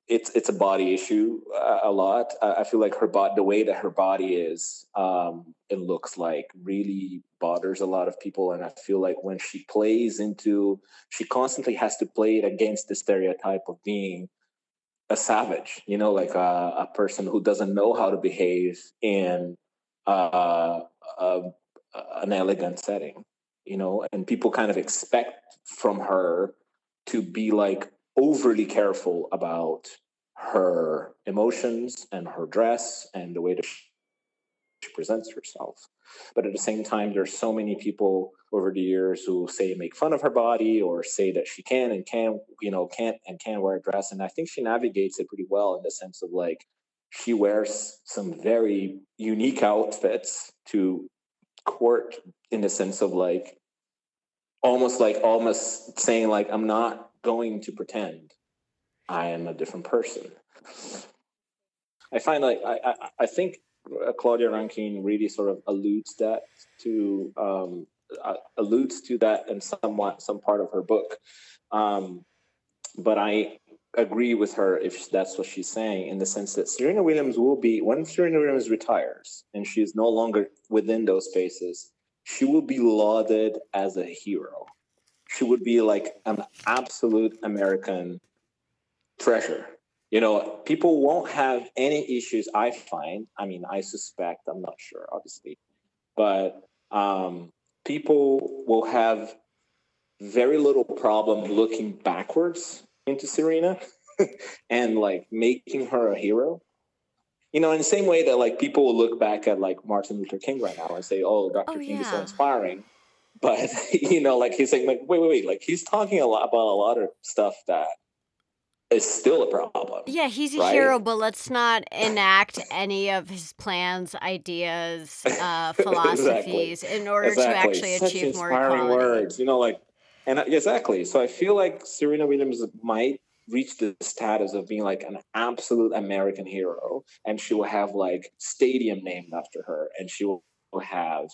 it's it's a body issue uh, a lot. I, feel like her body, the way that her body is, um, it looks like really bothers a lot of people. And I feel like when she plays into, she constantly has to play it against the stereotype of being a savage. You know, like a, a person who doesn't know how to behave in uh, a, an elegant setting. You know, and people kind of expect from her to be like overly careful about her emotions and her dress and the way that she presents herself. But at the same time, there's so many people over the years who say make fun of her body or say that she can and can, you know, can't and can't wear a dress. And I think she navigates it pretty well in the sense of like she wears some very unique outfits to court in the sense of like almost like almost saying like I'm not going to pretend I am a different person. I find like I I, I think Claudia Rankine really sort of alludes that to um, uh, alludes to that in somewhat some part of her book, um, but I agree with her if that's what she's saying in the sense that Serena Williams will be when Serena Williams retires and she is no longer within those spaces, she will be lauded as a hero. She would be like an absolute American treasure. You know, people won't have any issues. I find. I mean, I suspect. I'm not sure, obviously, but um, people will have very little problem looking backwards into Serena [LAUGHS] and like making her a hero. You know, in the same way that like people will look back at like Martin Luther King right now and say, "Oh, Dr. Oh, King is so inspiring," but [LAUGHS] you know, like he's saying, like, wait, wait, wait, like he's talking a lot about a lot of stuff that is still a problem. Yeah, he's a right? hero, but let's not enact any of his plans, ideas, [LAUGHS] uh, philosophies in order to actually Such achieve more inspiring equality. words, you know, like, and uh, exactly. So I feel like Serena Williams might reach the status of being like an absolute American hero, and she will have like stadium named after her, and she will have,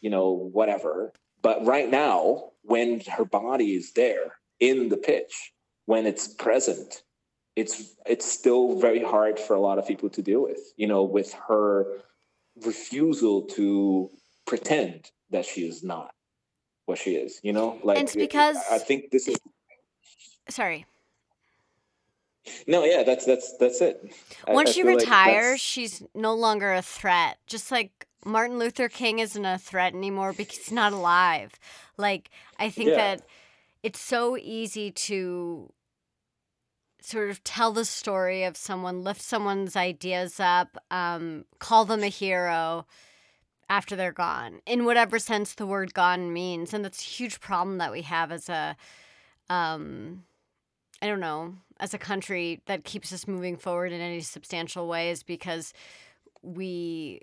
you know, whatever. But right now, when her body is there in the pitch, when it's present, it's it's still very hard for a lot of people to deal with. You know, with her refusal to pretend that she is not what she is. You know, like it's it- because- I think this is Sorry. no, yeah, that's that's that's it. Once I she feel like retires, she's no longer a threat. Just like Martin Luther King isn't a threat anymore because he's not alive. Like, I think Yeah. that it's so easy to sort of tell the story of someone, lift someone's ideas up, um, call them a hero after they're gone, in whatever sense the word gone means. And that's a huge problem that we have as a, um, I don't know, as a country that keeps us moving forward in any substantial ways because we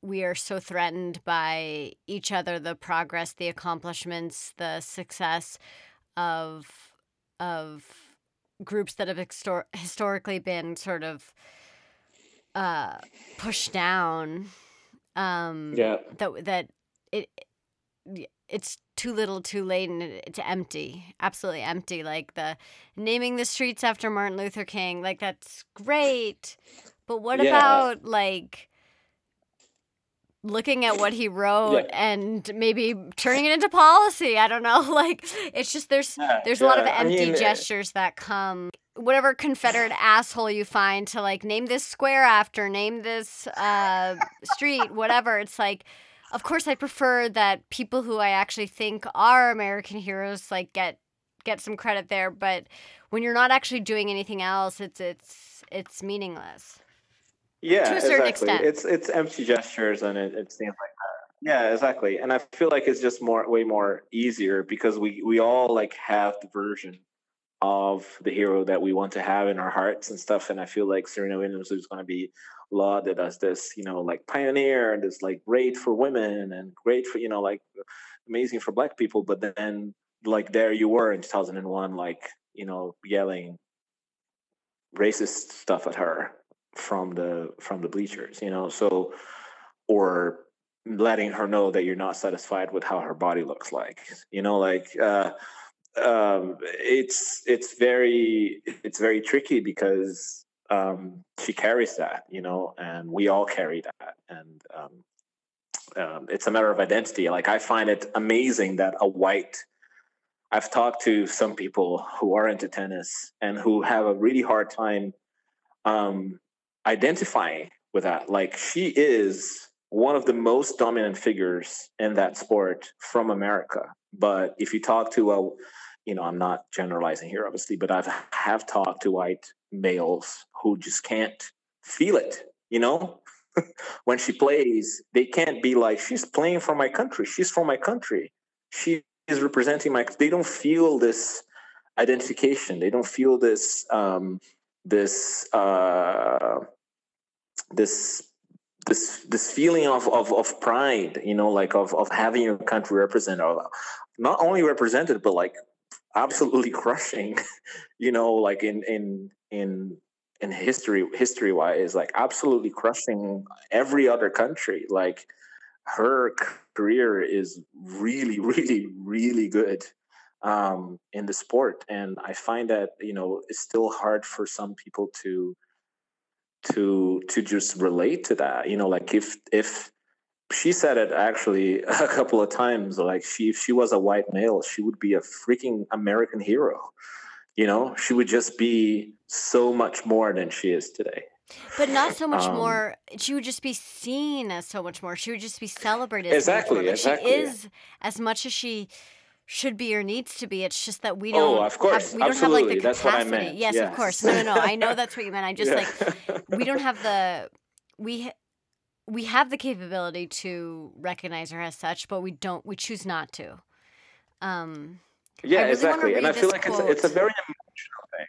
we are so threatened by each other the progress the accomplishments the success of of groups that have histor- historically been sort of uh, pushed down. Um, yeah. That that it it's too little, too late, and it's empty. Absolutely empty. Like the naming the streets after Martin Luther King. Like that's great, but what Yeah. about like? Looking at what he wrote Yeah. and maybe turning it into policy. I don't know. [LAUGHS] Like it's just there's Yeah, there's a lot of yeah, I empty mean, uh, gestures that come. Whatever Confederate asshole you find to like name this square after, name this uh, street, whatever. It's like, of course, I prefer that people who I actually think are American heroes like get get some credit there. But when you're not actually doing anything else, it's it's it's meaningless. Yeah, to a certain exactly. extent. It's it's empty gestures and it, it seems like that. Yeah, exactly. And I feel like it's just more way more easier because we we all like have the version of the hero that we want to have in our hearts and stuff. And I feel like Serena Williams is going to be lauded as this, you know, like pioneer and this like great for women and great for you know like amazing for black people. But then like there you were in 2001, like you know yelling racist stuff at her from the from the bleachers you know so or letting her know that you're not satisfied with how her body looks like you know like uh um it's it's very it's very tricky because um she carries that you know and we all carry that and um, um it's a matter of identity. Like i find it amazing that a white i've talked to some people who are into tennis and who have a really hard time um identifying with that. Like she is one of the most dominant figures in that sport from America. But if you talk to a, you know, I'm not generalizing here, obviously, but I've have talked to white males who just can't feel it. You know, [LAUGHS] when she plays, they can't be like she's playing for my country. She's from my country. She is representing my. They don't feel this identification. They don't feel this. Um, this uh, this this this feeling of, of of pride you know like of of having your country represented not only represented but like absolutely [LAUGHS] crushing you know like in in in in history history wise like absolutely crushing every other country. Like her career is really [LAUGHS] really really good um in the sport. And i find that you know it's still hard for some people to to to just relate to that you know like if if she said it actually [LAUGHS] a couple of times like she if she was a white male she would be a freaking american hero you know she would just be so much more than she is today But not so much Um, more. She would just be seen as so much more. She would just be celebrated. as so much Exactly. But exactly. She is as much as she should be or needs to be. It's just that we Oh, don't. Oh, of course, have, we don't have like the absolutely. That's what I capacity. meant, Yes, of course. No, no, no. I know that's what you meant. I [LAUGHS] just Yeah. like we don't have the we. We have the capability to recognize her as such, but we don't. We choose not to. Um, yeah really exactly and i feel like it's a, it's a very emotional thing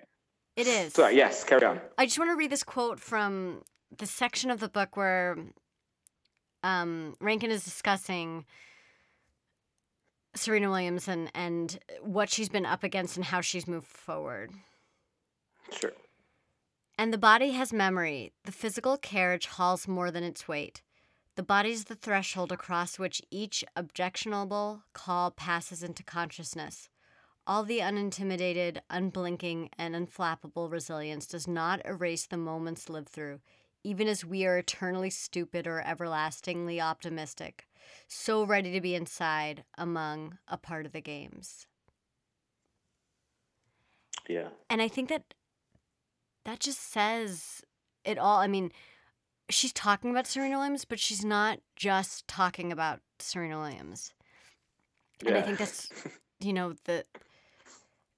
it is. so yes carry on I just want to read this quote from the section of the book where um, Rankine is discussing Serena Williams and, and what she's been up against and how she's moved forward. sure And the body has memory. The physical carriage hauls more than its weight. The body's the threshold across which each objectionable call passes into consciousness. All the unintimidated, unblinking, and unflappable resilience does not erase the moments lived through, even as we are eternally stupid or everlastingly optimistic, so ready to be inside, among, a part of the games. yeah And I think that that just says it all. I mean, she's talking about Serena Williams, but she's not just talking about Serena Williams. And I think that's, [LAUGHS] you know, the.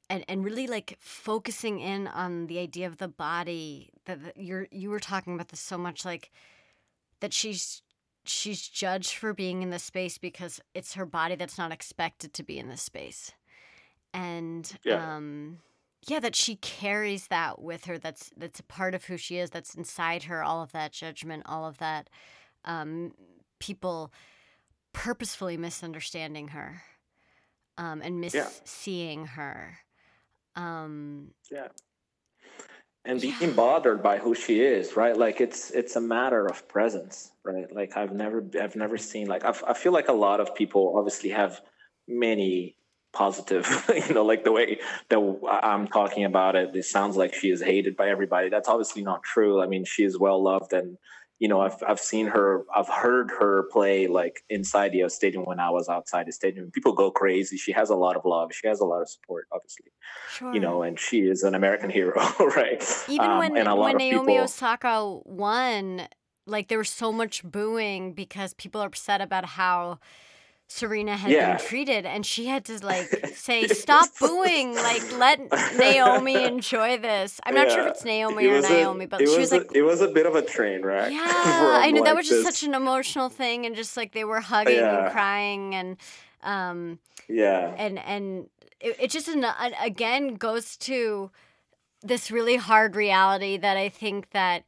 and and really like focusing in on the idea of the body that, that you're you were talking about this so much like that she's she's judged for being in the space because it's her body that's not expected to be in this space and Yeah. um yeah that she carries that with her that's that's a part of who she is that's inside her all of that judgment all of that um people purposefully misunderstanding her um and Yeah. misseeing her um Yeah. And Yeah. being bothered by who she is, right? Like it's it's a matter of presence, right? Like I've never I've never seen like I've, I feel like a lot of people obviously have many positive, [LAUGHS] you know, like the way that I'm talking about it, it sounds like she is hated by everybody. That's obviously not true. I mean, she is well loved and you know, I've I've seen her, I've heard her play like inside the stadium when I was outside the stadium. People go crazy. She has a lot of love. She has a lot of support, obviously sure you know, and she is an American [LAUGHS] hero, right? even Um, when and a lot when Naomi people- Osaka won, like there was so much booing because people are upset about how Serena had Yeah. been treated, and she had to like [LAUGHS] say, "Stop booing! Like let Naomi enjoy this." I'm not sure if it's Naomi It or was a- Naomi, but she was was like. a, it was a bit of a train wreck. yeah, [LAUGHS] I know that like, was just this- such an emotional thing, and just like they were hugging Yeah. and crying, and um, yeah, and and it, it just an- again goes to this really hard reality that I think that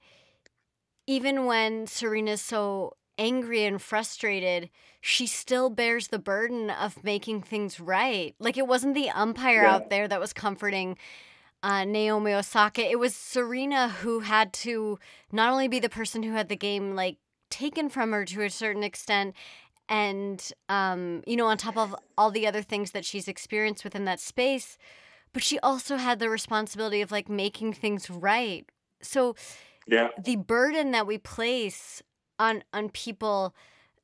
even when Serena's so angry and frustrated, she still bears the burden of making things right. Like it wasn't the umpire Yeah. out there that was comforting uh, Naomi Osaka. It was Serena who had to not only be the person who had the game like taken from her to a certain extent and um, you know on top of all the other things that she's experienced within that space but she also had the responsibility of like making things right so yeah, the burden that we place on on people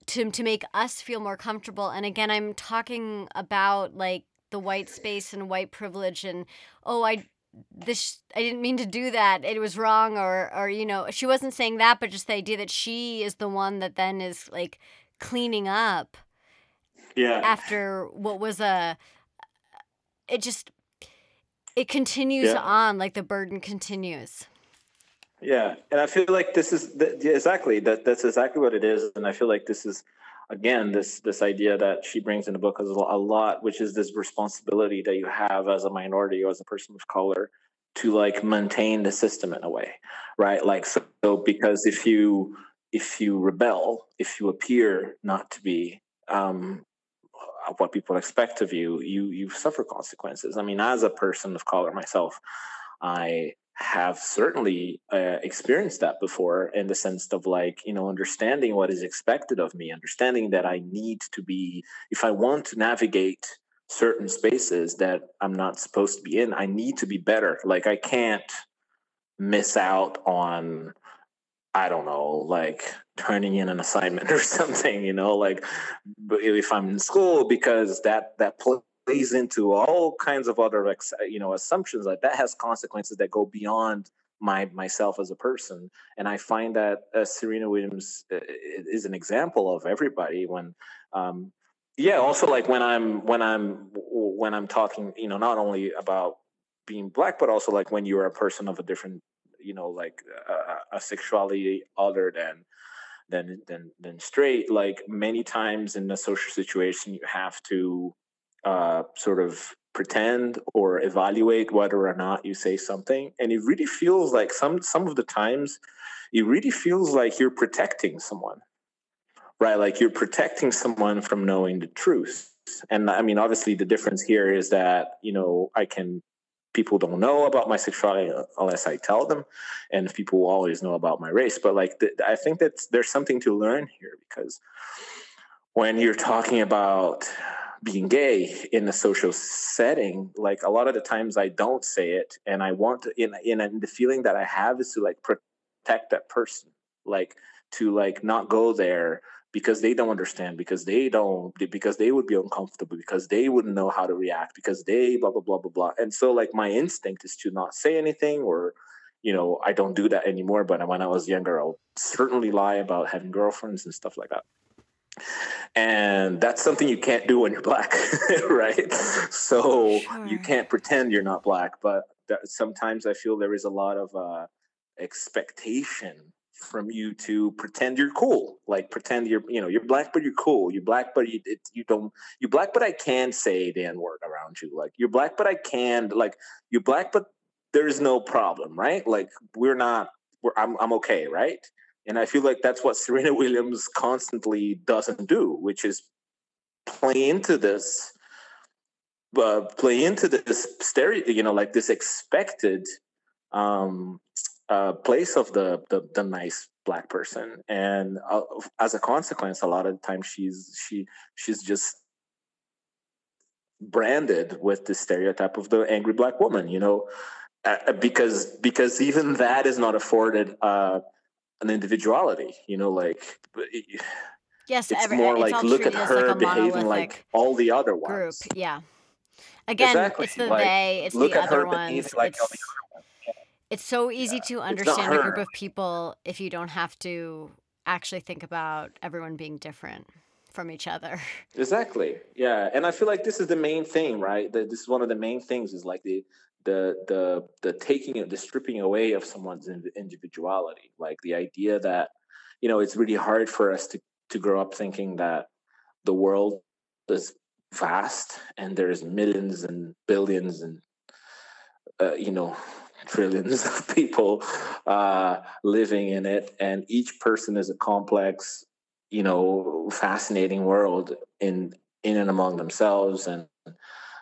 to to make us feel more comfortable. And again i'm talking about like the white space and white privilege and oh i this i didn't mean to do that. It was wrong or or you know she wasn't saying that but just the idea that she is the one that then is like cleaning up yeah, after what was a it just it continues Yeah. on like the burden continues yeah. And I feel like this is exactly that. That's exactly what it is. And I feel like this is again this this idea that she brings in the book is a lot, which is this responsibility that you have as a minority or as a person of color to like maintain the system in a way, right? Like so, so because if you if you rebel, if you appear not to be um, what people expect of you, you you suffer consequences. I mean, as a person of color myself, I have certainly uh, experienced that before in the sense of like you know understanding what is expected of me understanding that i need to be if i want to navigate certain spaces that i'm not supposed to be in i need to be better. Like i can't miss out on i don't know like turning in an [LAUGHS] assignment or something you know like if i'm in school because that that pl- plays into all kinds of other you know assumptions like that has consequences that go beyond my myself as a person. And i find that uh, serena williams uh, is an example of everybody when um yeah also like when i'm when i'm when i'm talking you know not only about being black but also like when you're a person of a different you know like a sexuality other than than than than straight like many times in a social situation you have to uh, sort of pretend or evaluate whether or not you say something. And it really feels like some some of the times it really feels like you're protecting someone right? Like you're protecting someone from knowing the truth. And i mean obviously the difference here is that you know i can people don't know about my sexuality unless i tell them and people always know about my race. But like th- i think that there's something to learn here because when you're talking about being gay in a social setting like a lot of the times i don't say it and i want to in in, in the feeling that i have is to like protect that person like to like not go there because they don't understand because they don't because they would be uncomfortable because they wouldn't know how to react because they blah blah blah blah blah. And so like my instinct is to not say anything or you know i don't do that anymore but when i was younger i'll certainly lie about having girlfriends and stuff like that and that's something you can't do when you're black [LAUGHS] right? So Sure. you can't pretend you're not black but that, sometimes i feel there is a lot of uh, expectation from you to pretend you're cool like pretend you're you know you're black but you're cool. You're black but you it, you don't you're black but i can say the n word around you. Like you're black but i can like you're black but there's no problem right? Like we're not we're, I'm, I'm okay right and I feel like that's what Serena [LAUGHS] Williams constantly doesn't do, which is play into this, uh, play into this stereo, you know, like this expected um, uh, place of the, the the nice black person, and uh, as a consequence, a lot of the time she's she she's just branded with the stereotype of the angry black woman, you know, uh, because because even that is not afforded. Uh, an individuality you know like yes, it's every, more it's like look at her like behaving like all the other group. ones Yeah. Again, Exactly, it's the like, they, it's look the at other her ones. like all the it's, other ones it's so easy to understand a group of people if you don't have to actually think about everyone being different from each other. exactly yeah and i feel like this is the main thing right that this is one of the main things is like the the the the taking of the stripping away of someone's individuality like the idea that you know it's really hard for us to to grow up thinking that the world is vast and there's millions and billions and uh, you know [LAUGHS] trillions of people uh, living in it. And each person is a complex you know fascinating world in in and among themselves. And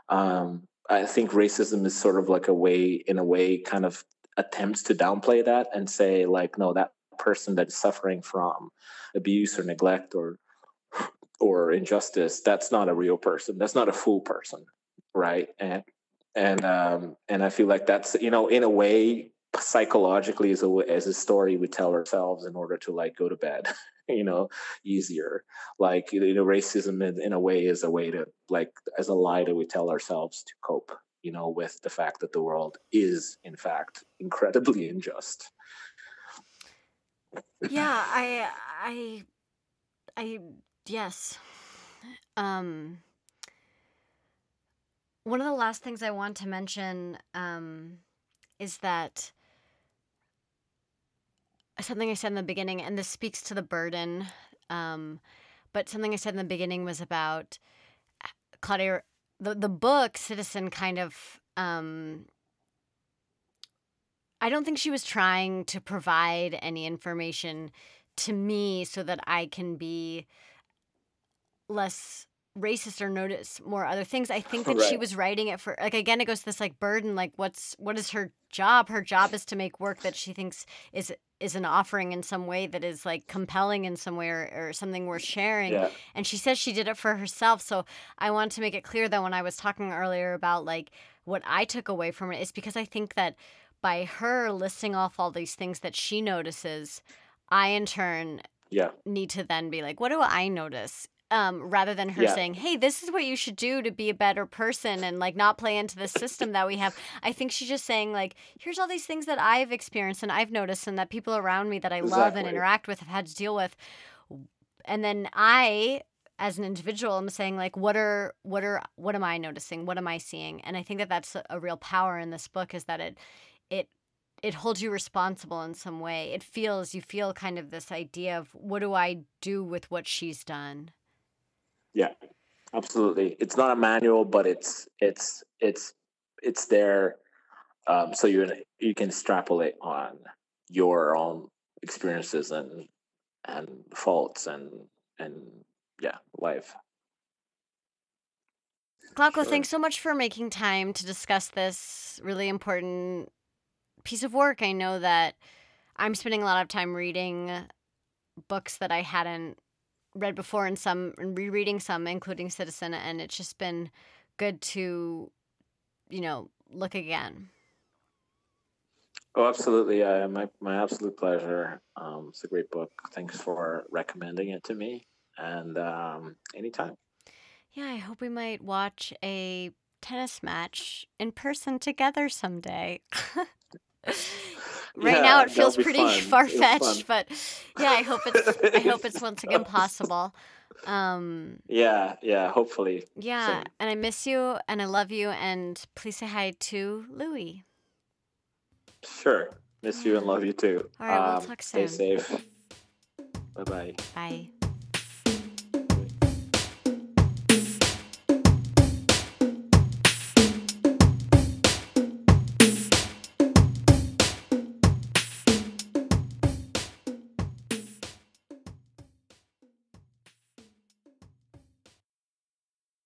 um, i think racism is sort of like a way in a way kind of attempts to downplay that and say like no that person that's suffering from abuse or neglect or or injustice that's not a real person. That's not a full person right? And and um and i feel like that's you know in a way psychologically is a as a story we tell ourselves in order to like go to bed [LAUGHS] you know easier like you know racism in, in a way is a way to like as a lie that we tell ourselves to cope you know with the fact that the world is in fact incredibly unjust yeah, [LAUGHS] I I I yes. Um one of the last things I want to mention um is that something I said in the beginning and this speaks to the burden um but something I said in the beginning was about uh, Claudia the the book Citizen kind of um I don't think she was trying to provide any information to me so that I can be less racist or notice more other things. I think that she was writing it for like again it goes to this like burden like what's what is her job? Her job is to make work that she thinks is is an offering in some way that is like compelling in some way or, or something worth sharing. Yeah. And she says she did it for herself. So i want to make it clear that when i was talking earlier about like what i took away from it is because i think that by her listing off all these things that she notices i in turn yeah. need to then be like what do i notice um, rather than her Yeah. saying hey this is what you should do to be a better person and like not play into the system that we have. I think she's just saying like here's all these things that i've experienced and i've noticed and that people around me that i love and interact with have had to deal with. And then i as an individual i'm saying like what are what are what am i noticing? What am i seeing? And i think that that's a- a real power in this book is that it it it holds you responsible in some way. It feels you feel kind of this idea of what do i do with what she's done Yeah, absolutely. It's not a manual, but it's it's it's it's there, um, so you you can extrapolate on your own experiences and and faults and and yeah, life. Glauco, Sure. thanks so much for making time to discuss this really important piece of work. I know that I'm spending a lot of time reading books that I hadn't read before and some and rereading some, including Citizen, and it's just been good to, you know, look again. Oh, absolutely. Uh, my my absolute pleasure. Um, it's a great book. Thanks for recommending it to me. And um, anytime. Yeah, I hope we might watch a tennis match in person together someday. [LAUGHS] right Yeah, now it feels pretty far fetched, [LAUGHS] but yeah, I hope it's I hope it's once again [LAUGHS] possible. Um, Yeah, yeah. Hopefully. yeah, and I miss you and I love you and please say hi to Louie. Sure. Miss you and love you too. Um, All right, we'll talk soon. Stay safe. [LAUGHS] Bye bye. Bye.